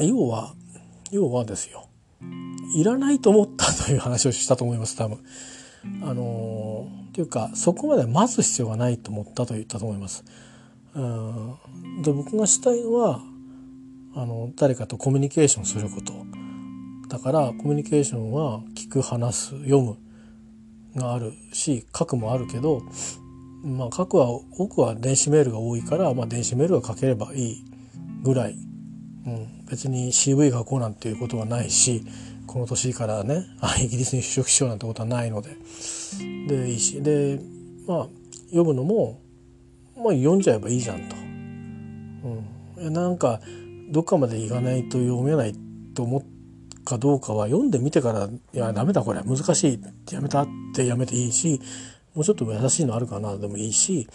要は要はですよいらないと思ったという話をしたと思います多分。あのっていうかそこまで待つ必要がないと思ったと言ったと思います。うんで僕がしたいのはあの誰かとコミュニケーションすること。だからコミュニケーションは聞く話す読むがあるし書くもあるけどまあ書くは多くは電子メールが多いから、まあ、電子メールが書ければいいぐらい、うん、別に CV 書こうなんていうことはないしこの年からねイギリスに就職しようなんてことはないので。でいいしでまあ読むのも、まあ、読んじゃえばいいじゃんと。うん、なんかどっかまでいかないと読めないと思っかどうかは読んでみてから「いやダメだこれ難しい」ってやめたってやめていいしもうちょっと優しいのあるかなでもいいし、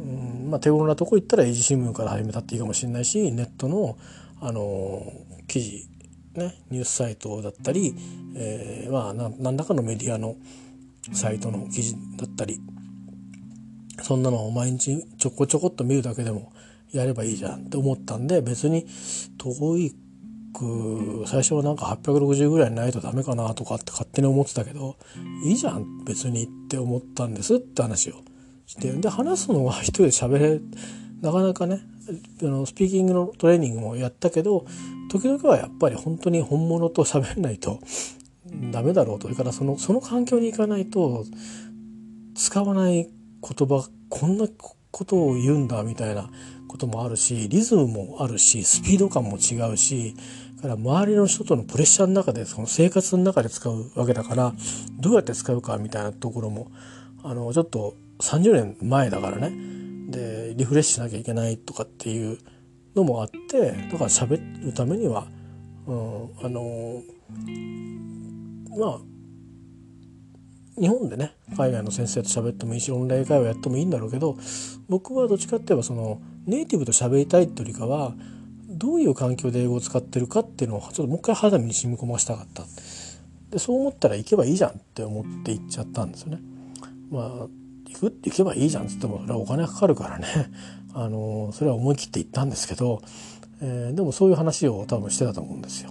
うんまあ、手頃なとこ行ったら英字新聞から始めたっていいかもしれないしネットの、あの記事、ね、ニュースサイトだったり、えー、まあ何らかのメディアのサイトの記事だったりそんなのを毎日ちょこちょこっと見るだけでもやればいいじゃんって思ったんで別に遠い最初はなんか860ぐらいないとダメかなとかって勝手に思ってたけどいいじゃん別にって思ったんですって話を。してで話すのは一人で喋れなかなかねあのスピーキングのトレーニングもやったけど時々はやっぱり本当に本物と喋んないとダメだろうと。それからそのその環境に行かないと使わない言葉こんなことを言うんだみたいな。こともあるしリズムもあるしスピード感も違うしから周りの人とのプレッシャーの中でその生活の中で使うわけだからどうやって使うかみたいなところもあのちょっと30年前だからね。でリフレッシュしなきゃいけないとかっていうのもあってだから喋るためには、うん、あのまあ日本でね海外の先生と喋ってもいいしオンライン会話やってもいいんだろうけど僕はどっちかっていえばそのネイティブと喋りたいっていうよりかはどういう環境で英語を使ってるかっていうのをちょっともう一回肌身に染み込ましたかったでそう思ったら行けばいいじゃんって思って行っちゃったんですよね。まあ行くって行けばいいじゃんっつってもそれはお金かかるからね あのそれは思い切って行ったんですけど、えー、でもそういう話を多分してたと思うんですよ。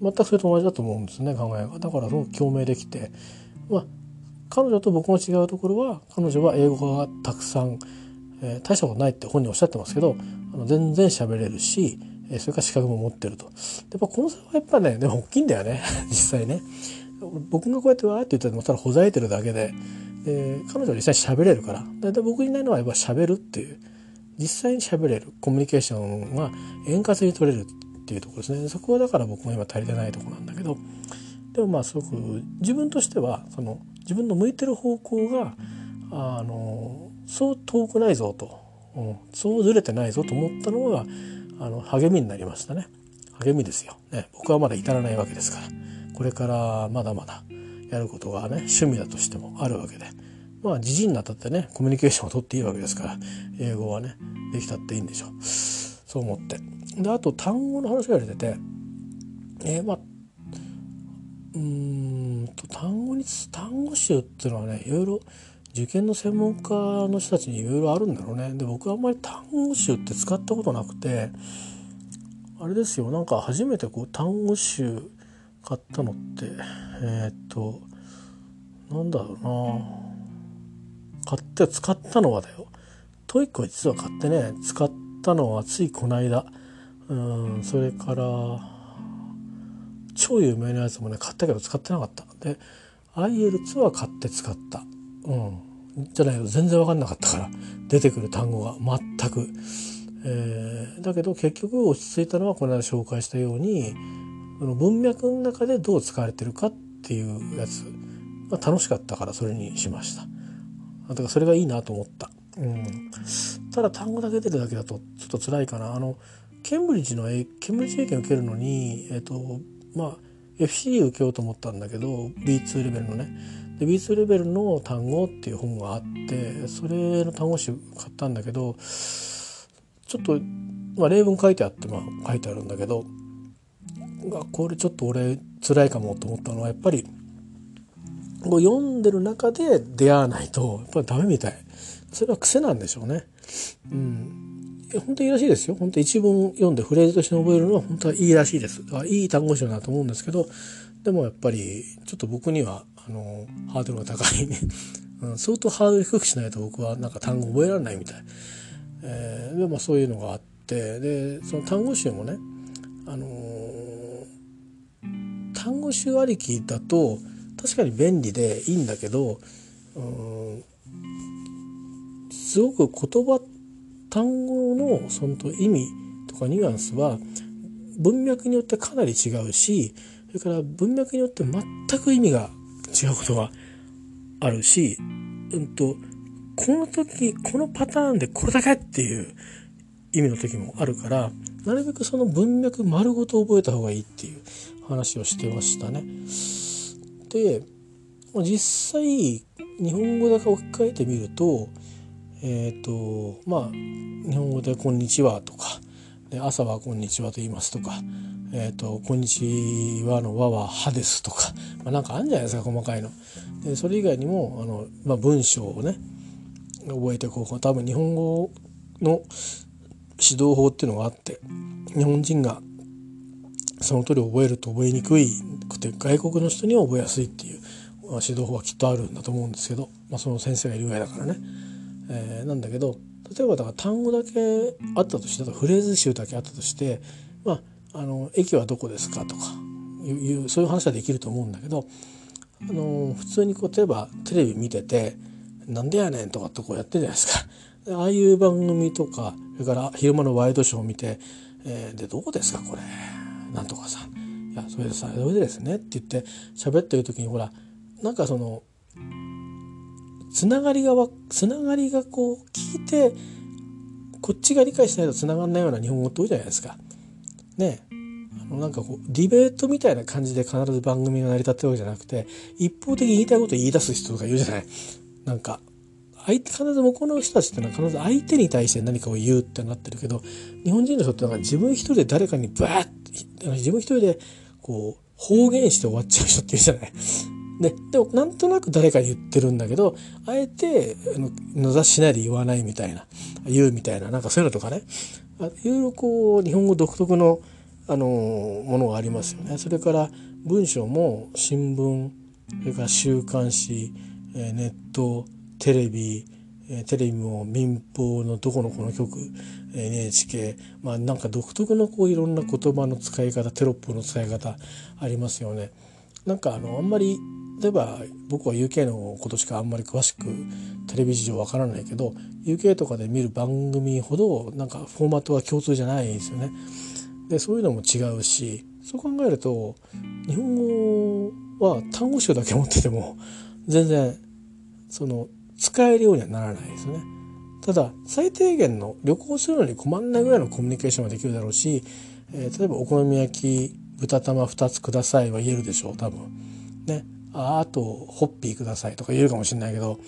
全くそれと同じだと思うんですね考えがだからすごく共鳴できてまあ彼女と僕の違うところは彼女は英語がたくさん、えー、大したことないって本人おっしゃってますけどあの全然喋れるし、えー、それから資格も持ってると。やっぱこの差はやっぱねでも大きいんだよね 実際ね。僕がこうやってわーって言ってもただほざいてるだけでで彼女は実際に喋れるから。だいたい僕にないのはやっぱ喋るっていう。実際に喋れる。コミュニケーションが円滑に取れるっていうところですね。そこはだから僕も今足りてないとこなんだけど。でもまあすごく自分としてはその自分の向いてる方向があのそう遠くないぞと、うん、そうずれてないぞと思ったのがあの励みになりましたね。励みですよ、ね、僕はまだ至らないわけですから。これからまだまだやることがね趣味だとしてもあるわけで。まあじじになったってねコミュニケーションを取っていいわけですから英語はねできたっていいんでしょう。そう思って。であと単語の話が出ててえー、まあうんと単語に単語集っていうのはねいろいろ受験の専門家の人たちにいろいろあるんだろうね。で僕はあんまり単語集って使ったことなくてあれですよ。なんか初めてこう単語集買ったのってえー、っとなんだろうな。買って使ったのはだよ。 TOEIC は実は買ってね使ったのはついこの間。うんそれから超有名なやつもね買ったけど使ってなかった。で IL2 は買って使った。うん。じゃないと全然分かんなかったから出てくる単語が全く、えー、だけど結局落ち着いたのはこの間紹介したようにその文脈の中でどう使われてるかっていうやつ。が楽しかったからそれにしました。だからそれがいいなと思った、うん、ただ単語だけ出るだけだとちょっと辛いかな。あのケンブリッジのケンブリッジ英検受けるのに、えっ、とまあ FC 受けようと思ったんだけど B2 レベルのね。で B2 レベルの単語っていう本があってそれの単語集買ったんだけどちょっと、まあ、例文書いてあって、まあ、書いてあるんだけどこれちょっと俺辛いかもと思ったのはやっぱりこう読んでる中で出会わないとやっぱりダメみたいそれは癖なんでしょうね。うん本当にいいらしいですよ。本当一文読んでフレーズとして覚えるのは本当はいいらしいです。いい単語集だと思うんですけど、でもやっぱりちょっと僕にはあのハードルが高い、うん、相当ハードル低くしないと僕はなんか単語覚えられないみたい。えー、でもそういうのがあってでその単語集もね、あのー、単語集ありきだと確かに便利でいいんだけど、うん、すごく言葉単語のその意味とかニュアンスは文脈によってかなり違うしそれから文脈によって全く意味が違うことがあるし、うんと、この時このパターンでこれだけっていう意味の時もあるからなるべくその文脈丸ごと覚えた方がいいっていう話をしてましたね。で実際日本語だけ置き換えてみるとえっ、ー、とまあ日本語で「こんにちは」とかで朝は「こんにちは」と言いますとか「えーと、こんにちは」の「和」は「は」ですとか、まあ、なんかあるんじゃないですか細かいの。でそれ以外にもあの、まあ、文章をね覚えてこう多分日本語の指導法っていうのがあって日本人がその通り覚えると覚えにくいくて外国の人には覚えやすいっていう指導法はきっとあるんだと思うんですけど、まあ、その先生がいるぐらいだからね。えー、なんだけど例えばだから単語だけあったとしてフレーズ集だけあったとして「まあ、あの駅はどこですか?」とかいうそういう話はできると思うんだけどあの普通にこう例えばテレビ見てて「なんでやねん」とかってこうやってるじゃないですか。ああいう番組とかそれから昼間のワイドショーを見て「えー、でどこですかこれなんとかさん」いやそれでさそれでですねって言って喋ってる時にほらなんかそのつながりがつながりがこう聞いてこっちが理解しないとつながんないような日本語って多いじゃないですか。ねあのなんかこうディベートみたいな感じで必ず番組が成り立ってるわけじゃなくて一方的に言いたいことを言い出す人とかいるじゃない。なんか相手必ず向こうの人たちってのは必ず相手に対して何かを言うってなってるけど日本人の人ってなんか自分一人で誰かにバーッ自分一人でこう方言して終わっちゃう人っているじゃない。で、でもなんとなく誰かに言ってるんだけど、あえて、のざしないで言わないみたいな、言うみたいな、なんかそういうのとかね、いろいろこう、日本語独特の、あのものがありますよね。それから文章も新聞それから週刊誌ネットテレビテレビも民放のどこのこの局 NHK まあなんか独特のこういろんな言葉の使い方テロップの使い方ありますよね。なんかあのあんまり例えば僕は UK のことしかあんまり詳しくテレビ事情わからないけど UK とかで見る番組ほどなんかフォーマットは共通じゃないですよね。でそういうのも違うしそう考えると日本語は単語集だけ持ってても全然その使えるようにはならないですよね。ただ最低限の旅行するのに困んないぐらいのコミュニケーションはできるだろうし、えー、例えばお好み焼き豚玉2つくださいは言えるでしょう多分。ね。ああとホッピーくださいとか言えるかもしれないけど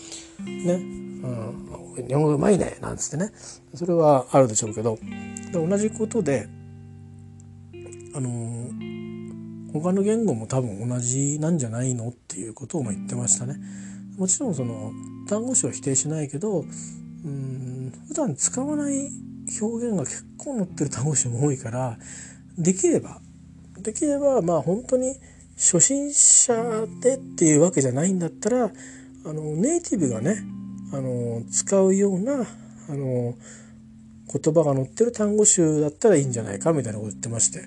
ね、うん、日本語うまいねなんつってね。それはあるでしょうけど。同じことであの、他の言語も多分同じなんじゃないのっていうことを言ってましたね。もちろんその単語詞は否定しないけどうん普段使わない表現が結構載ってる単語詞も多いからできればできればまあ本当に初心者でっていうわけじゃないんだったらあのネイティブがねあの使うようなあの言葉が載ってる単語集だったらいいんじゃないかみたいなこと言ってまして、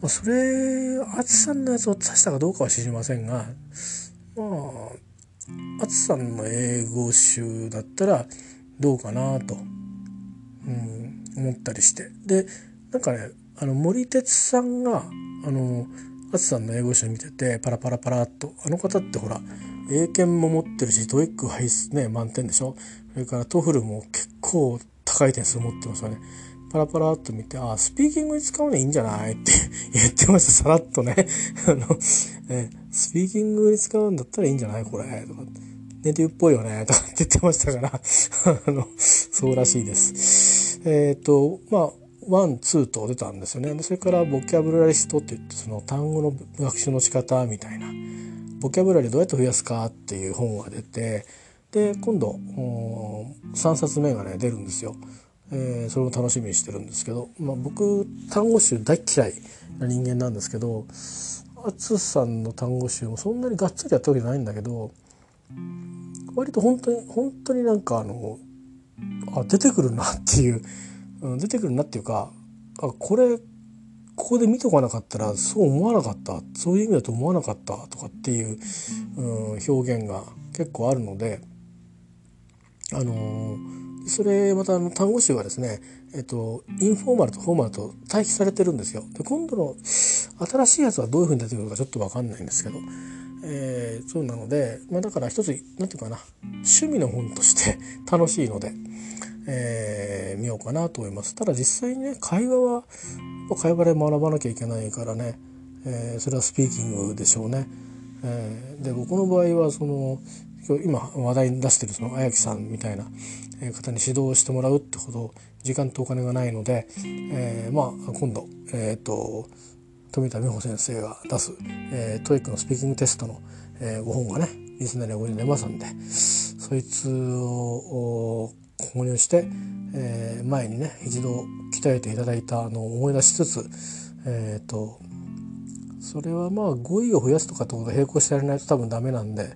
まあ、それ淳さんのやつを指したかどうかは知りませんがまあ淳さんの英語集だったらどうかなと、うん、思ったりして。でなんかねあの森哲さんがあの淳さんの英語集見ててパラパラパラっとあの方ってほら英検も持ってるし TOEIC ハイスね満点でしょ？それから TOEFL も結構高い点数持ってますよねパラパラっと見て、あ、スピーキングに使うのいいんじゃない？って 言ってました、さらっとね。あの、え、スピーキングに使うんだったらいいんじゃない？これ。とか、ネイティブっぽいよね。とかって言ってましたから、あの、そうらしいです。えっ、ー、と、まあ、ワン、ツーと出たんですよね。それからボキャブラリストって言って、その単語の学習の仕方みたいな、ボキャブラリーどうやって増やすかっていう本が出て、で、今度、3冊目がね、出るんですよ。えー、それを楽しみにしてるんですけど、まあ、僕単語集大嫌いな人間なんですけど淳さんの単語集もそんなにがっつりやったわけじゃないんだけど割と本当に本当になんかあのあ出てくるなっていう、うん、出てくるなっていうかあこれここで見とかなかったらそう思わなかったそういう意味だと思わなかったとかっていう、うん、表現が結構あるのであのーそれまたあの単語集はですね、えっと、インフォーマルとフォーマルと対比されてるんですよ。で今度の新しいやつはどういうふうに出てくるかちょっと分かんないんですけど、えー、そうなので、まあ、だから一つ何て言うかな趣味の本として 楽しいので、えー、見ようかなと思います。ただ実際にね会話は会話で学ばなきゃいけないからね、えー、それはスピーキングでしょうね。えー、で僕の場合はその今話題に出してるその綾木さんみたいな方に指導してもらうってほど時間とお金がないので、えー、まあ今度、えーと、冨田三穂先生が出す、えー、 TOEIC のスピーキングテストの、えー、ご本がねリスナーにはご出ますんでそいつを購入して、えー、前にね一度鍛えていただいたのを思い出しつつえっ、ー、とそれはまあ語彙を増やすとかってこと並行してやらないと多分ダメなんで、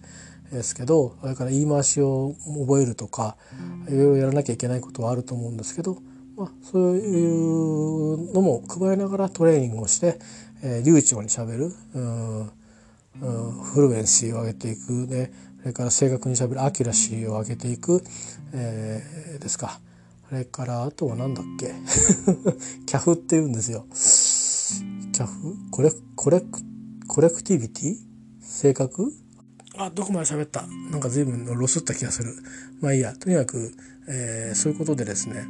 ですけどそれから言い回しを覚えるとかいろいろやらなきゃいけないことはあると思うんですけど、まあ、そういうのも加えながらトレーニングをして、えー、流暢にしゃべるうんうん fluency を上げていく。ねそれから正確にしゃべる accuracy を上げていく、えー、ですかそれからあとは何だっけ CAF って言うんですよ。 CAF？コレコレク correctivity？性格？あ、どこまで喋った？なんか随分ロスった気がする。まあいいや。とにかく、えー、そういうことでですね、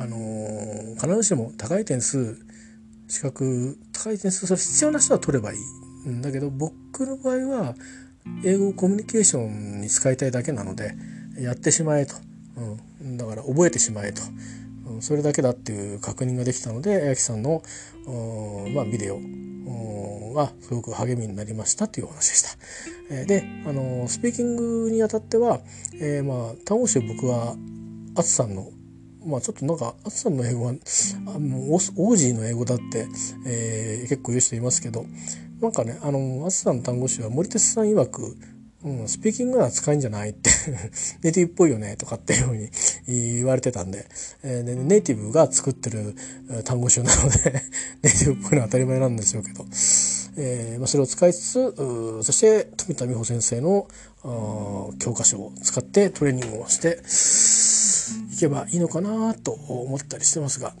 あのー、必ずしも高い点数、資格、高い点数、それ必要な人は取ればいい。んだけど、僕の場合は、英語コミュニケーションに使いたいだけなので、やってしまえと。うん、だから覚えてしまえと。うん、それだけだっていう確認ができたので、八木さんの、まあ、ビデオがすごく励みになりましたというお話でした。で、あのスピーキングにあたっては、えー、まあ単語集僕は淳さんのまあちょっとなんかアツさんの英語はあもうオージーの英語だって、えー、結構言う人いますけどなんかねあのアツさんの単語集は森哲さん曰くうん、スピーキングなら使えんじゃないって ネイティブっぽいよねとかっていうふうに言われてたんで、えー、ネイティブが作ってる単語集なので ネイティブっぽいのは当たり前なんでしょうけど、えーま、それを使いつつそして富田美穂先生の教科書を使ってトレーニングをしていけばいいのかなと思ったりしてますが。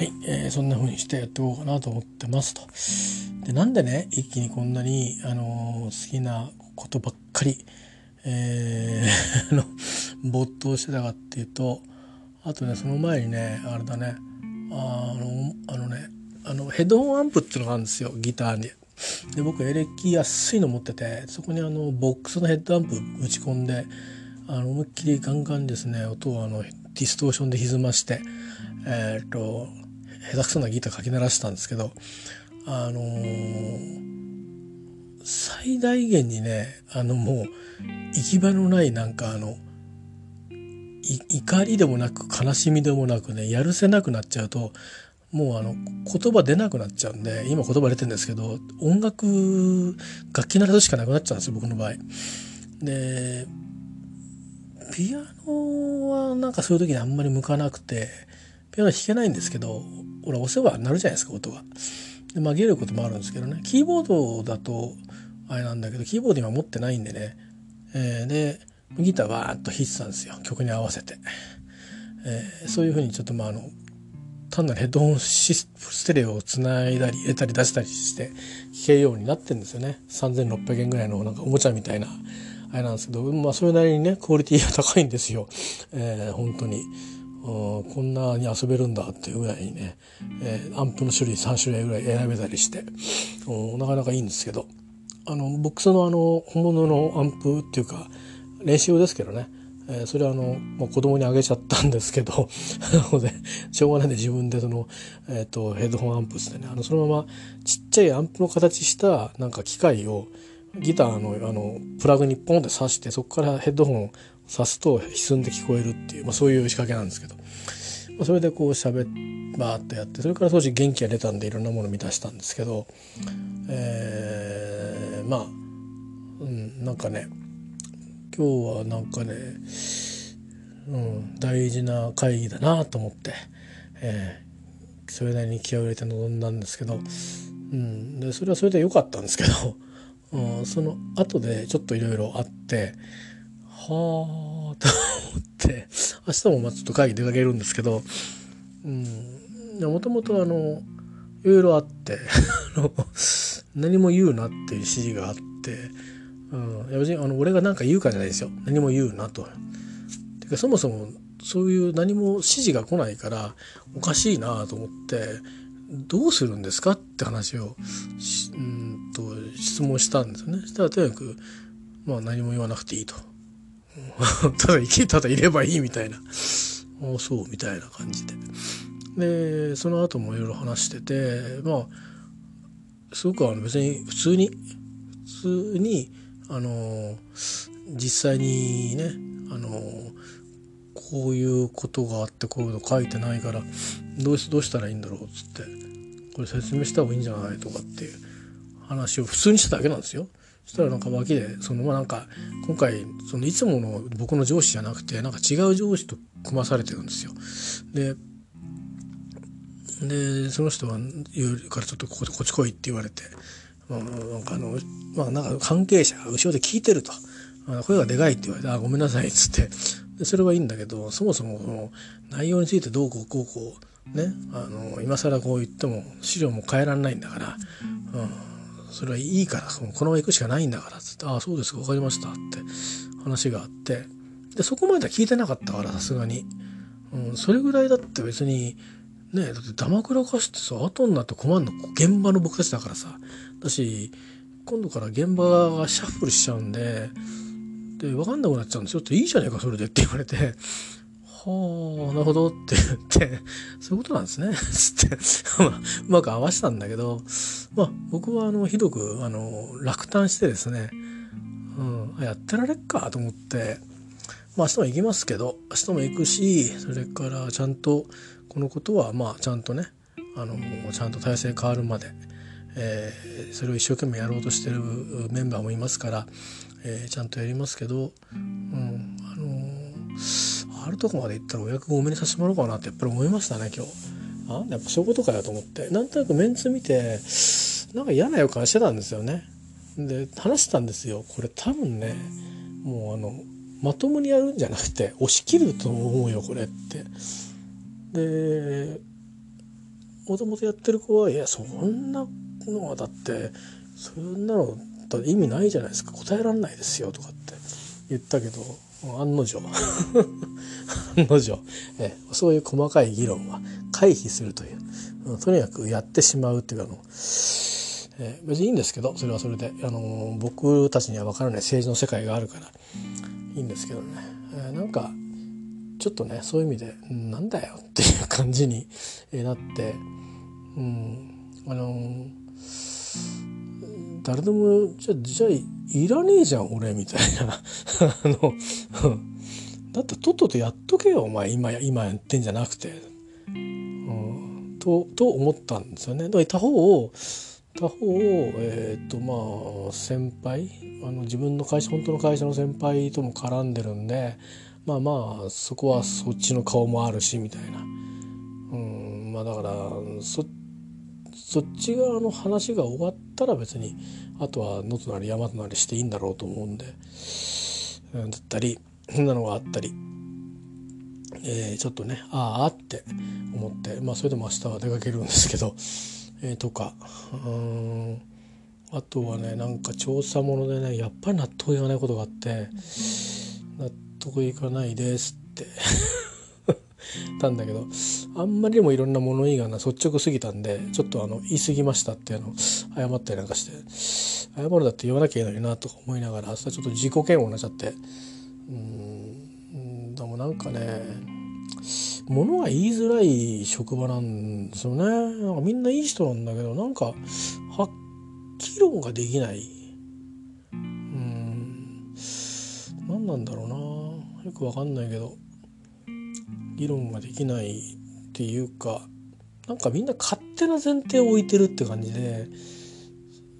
はい、えー、そんな風にしてやっていこうかなと思ってますと。でなんでね一気にこんなに、あのー、好きなことばっかり、えー、の没頭してたかっていうとあとねその前にねあれだねあのあのねあのヘッドホンアンプっていうのがあるんですよギターに。で僕エレキ安いの持っててそこにあのボックスのヘッドアンプ打ち込んであの思いっきりガンガンですね音をあのディストーションで歪ましてえっ、と下手くそなギターかき鳴らしたんですけどあのー、最大限にねあのもう行き場のないなんかあの怒りでもなく悲しみでもなくねやるせなくなっちゃうともうあの言葉出なくなっちゃうんで今言葉出てるんですけど音楽楽器鳴らすしかなくなっちゃうんですよ僕の場合。でピアノはなんかそういう時にあんまり向かなくてピアノ弾けないんですけどほら押せば鳴るじゃないですか音が。で紛れることもあるんですけどね。キーボードだとあれなんだけどキーボード今持ってないんでね、えー、でギターわーっと弾いてたんですよ。曲に合わせて、えー、そういうふうにちょっとまああの単なるヘッドホンステレオをつないだり入れたり出したりして聴けるようになってるんですよね。3600円ぐらいのなんかおもちゃみたいなあれなんですけど。まあそれなりにねクオリティが高いんですよ、えー、本当に。こんなに遊べるんだっていうぐらいにね、えー、アンプの種類3種類ぐらい選べたりしてなかなかいいんですけどあのボックスのあの本物のアンプっていうか練習用ですけどね、えー、それはあの、まあ、子供にあげちゃったんですけど しょうがないんで自分でその、えーと、ヘッドホンアンプですねあのそのままちっちゃいアンプの形したなんか機械をギターのあのプラグにポンって挿してそこからヘッドホン刺すと歪んで聞こえるっていう、まあ、そういう仕掛けなんですけど、まあ、それでこう喋バーッとやってそれから当時元気が出たんでいろんなものを満たしたんですけど、えー、まあ、うん、なんかね今日はなんかね、うん、大事な会議だなと思って、えー、それなりに気合を入れて臨んだんですけど、うん、でそれはそれで良かったんですけど、うん、その後でちょっといろいろあって。はあと思って明日もまあちょっと会議出かけるんですけどうんもともとあのいろいろあって 何も言うなっていう指示があって、うん、いや別にあの俺が何か言うかじゃないですよ何も言うなと。てかそもそもそういう何も指示が来ないからおかしいなと思ってどうするんですかって話をうんと質問したんですよね。したらとにかくまあ何も言わなくていいと。ただ生きただいればいいみたいな。ああそうみたいな感じで。でその後もいろいろ話しててまあすごくあの別に普通に普通にあの実際にねあのこういうことがあってこういうの書いてないからどうしどうしたらいいんだろうっつってこれ説明した方がいいんじゃないとかっていう話を普通にしただけなんですよ。したらなんか脇でそのまあなんか今回そのいつもの僕の上司じゃなくてなんか違う上司と組まされてるんですよ。ででその人は言うからちょっとここっち来いって言われて、まあ、なんかあのまあなんか関係者が後ろで聞いてると。声がでかいって言われて「あごめんなさい」っつって。でそれはいいんだけどそもそもその内容についてどうこうこうこうねあの今更こう言っても資料も変えられないんだから、うん、それはいいからこのまま行くしかないんだから」っつって「ああそうですか分かりました」って話があってでそこまでは聞いてなかったからさすがに、うん、それぐらいだって別にねだってダマくらかしてさ後になって困るの現場の僕たちだからさ。だし今度から現場がシャッフルしちゃうんでで分かんなくなっちゃうんですよ。っていいじゃねえかそれでって言われて。はあ、なるほどって言って、そういうことなんですね。つって、まあ、うまく合わせたんだけど、まあ、僕はあの、ひどく、あの、落胆してですね、うん、やってられっかと思って、まあ明日も行きますけど明日も行くしそれからちゃんとこのことはまあちゃんとねあのちゃんと体制変わるまで、えー、それを一生懸命やろうとしてるメンバーもいますから、えー、ちゃんとやりますけど、うん、あのー、あるとこまで行ったらお役多めにさせてもらおうかなってやっぱり思いましたね今日。あやっぱそういうことかよと思ってなんとなくメンツ見てなんか嫌な予感してたんですよね。で話したんですよこれ多分ねもうあのまともにやるんじゃなくて押し切ると思うよこれって。でもともとやってる子はいやそんなのはだってそんなのだ意味ないじゃないですか答えられないですよとかって言ったけど案の定。案の定。えそういう細かい議論は回避するという、とにかくやってしまうっていうかの、え別にいいんですけどそれはそれで、あの僕たちには分からない政治の世界があるから。いいんですけどね、えなんかちょっとねそういう意味でなんだよっていう感じになって、うん、あの誰でもじゃあじゃあいらねえじゃん俺みたいな。あのだってとっととやっとけよお前今今やってんじゃなくて、うん、とと思ったんですよね。だから他方を他方をえっ、ー、とまあ先輩あの自分の会社本当の会社の先輩とも絡んでるんでまあまあそこはそっちの顔もあるしみたいな、うん、まあだからそっそっち側の話が終わったら別にあとは野となり山となりしていいんだろうと思うんで、だったりそんなのがあったり、えー、ちょっとねああって思ってまあそれでも明日は出かけるんですけど、えー、とかうんあとはねなんか調査ものでねやっぱり納得いかないことがあって納得いかないですって。たんだけどあんまりにもいろんな物言いがな率直すぎたんでちょっとあの言い過ぎましたってあの謝ったりなんかして謝るだって言わなきゃいいのになとか思いながらちょっと自己嫌悪になっちゃってうんでもなんかね物が言いづらい職場なんですよね。なんかみんないい人なんだけどなんかはっきり論ができない。うん何なんだろうな。よくわかんないけど。議論ができないっていうかなんかみんな勝手な前提を置いてるって感じで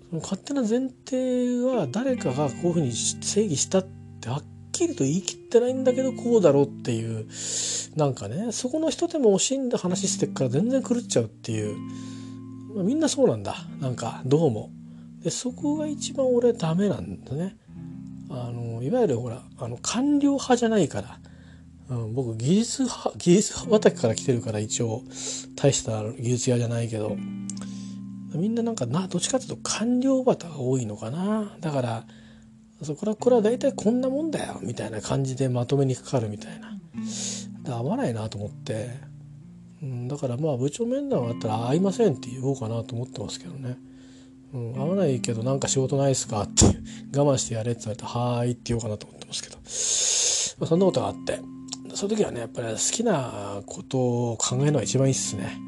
その勝手な前提は誰かがこういうふうに正義したってはっきりと言い切ってないんだけどこうだろうっていうなんかねそこの人でも惜しんだ話してっから全然狂っちゃうっていうまみんなそうなんだなんかどうも。でそこが一番俺はダメなんだね。あのいわゆるほらあの官僚派じゃないから、うん、僕技術派技術畑から来てるから一応大した技術屋じゃないけど。みんななんかなどっちかっていうと官僚旗が多いのかな。だからそこらこれは大体こんなもんだよみたいな感じでまとめにかかるみたいな。合わないなと思って、うん、だからまあ部長面談があったら合いませんって言おうかなと思ってますけどね。うん、合わないけどなんか仕事ないっすかって我慢してやれって言われたら「はーい」って言おうかなと思ってますけど、まあ、そんなことがあって。その時はねやっぱり好きなことを考えるのが一番いいっすね。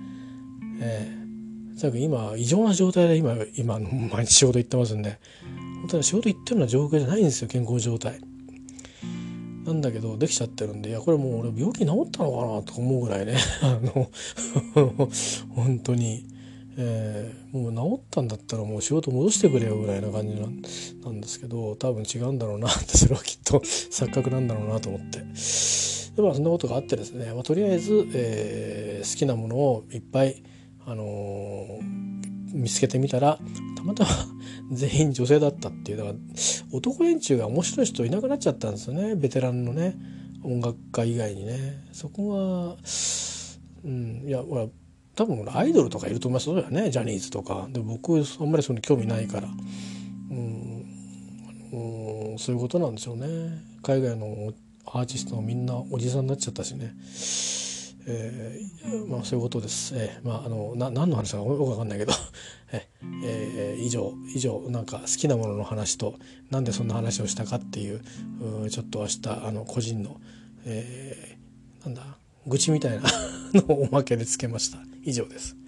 えー、とにかく今異常な状態で今今毎日仕事行ってますんで本当に仕事行ってるような状況じゃないんですよ健康状態。なんだけどできちゃってるんでいやこれもう俺病気治ったのかなと思うぐらいね。あの 本当に。えー、もう治ったんだったらもう仕事戻してくれよぐらいな感じなんですけど多分違うんだろうなってそれはきっと錯覚なんだろうなと思って。でまあそんなことがあってですね、まあ、とりあえず、えー、好きなものをいっぱい、あのー、見つけてみたらたまたま 全員女性だったっていうだから男連中が面白い人いなくなっちゃったんですよね。ベテランのね音楽家以外にね。そこはうんいやほら多分アイドルとかいると思いますよね。ジャニーズとか。で僕あんまりその興味ないから。うんうんそういうことなんでしょうね。海外のアーティストもみんなおじさんになっちゃったしね。えー、まあそういうことです。えー、まああのな何の話かよくわかんないけど、ええー、以上以上なんか好きなものの話となんでそんな話をしたかっていううちょっと明日あの個人の、えー、なんだ愚痴みたいなのをおまけでつけました。以上です。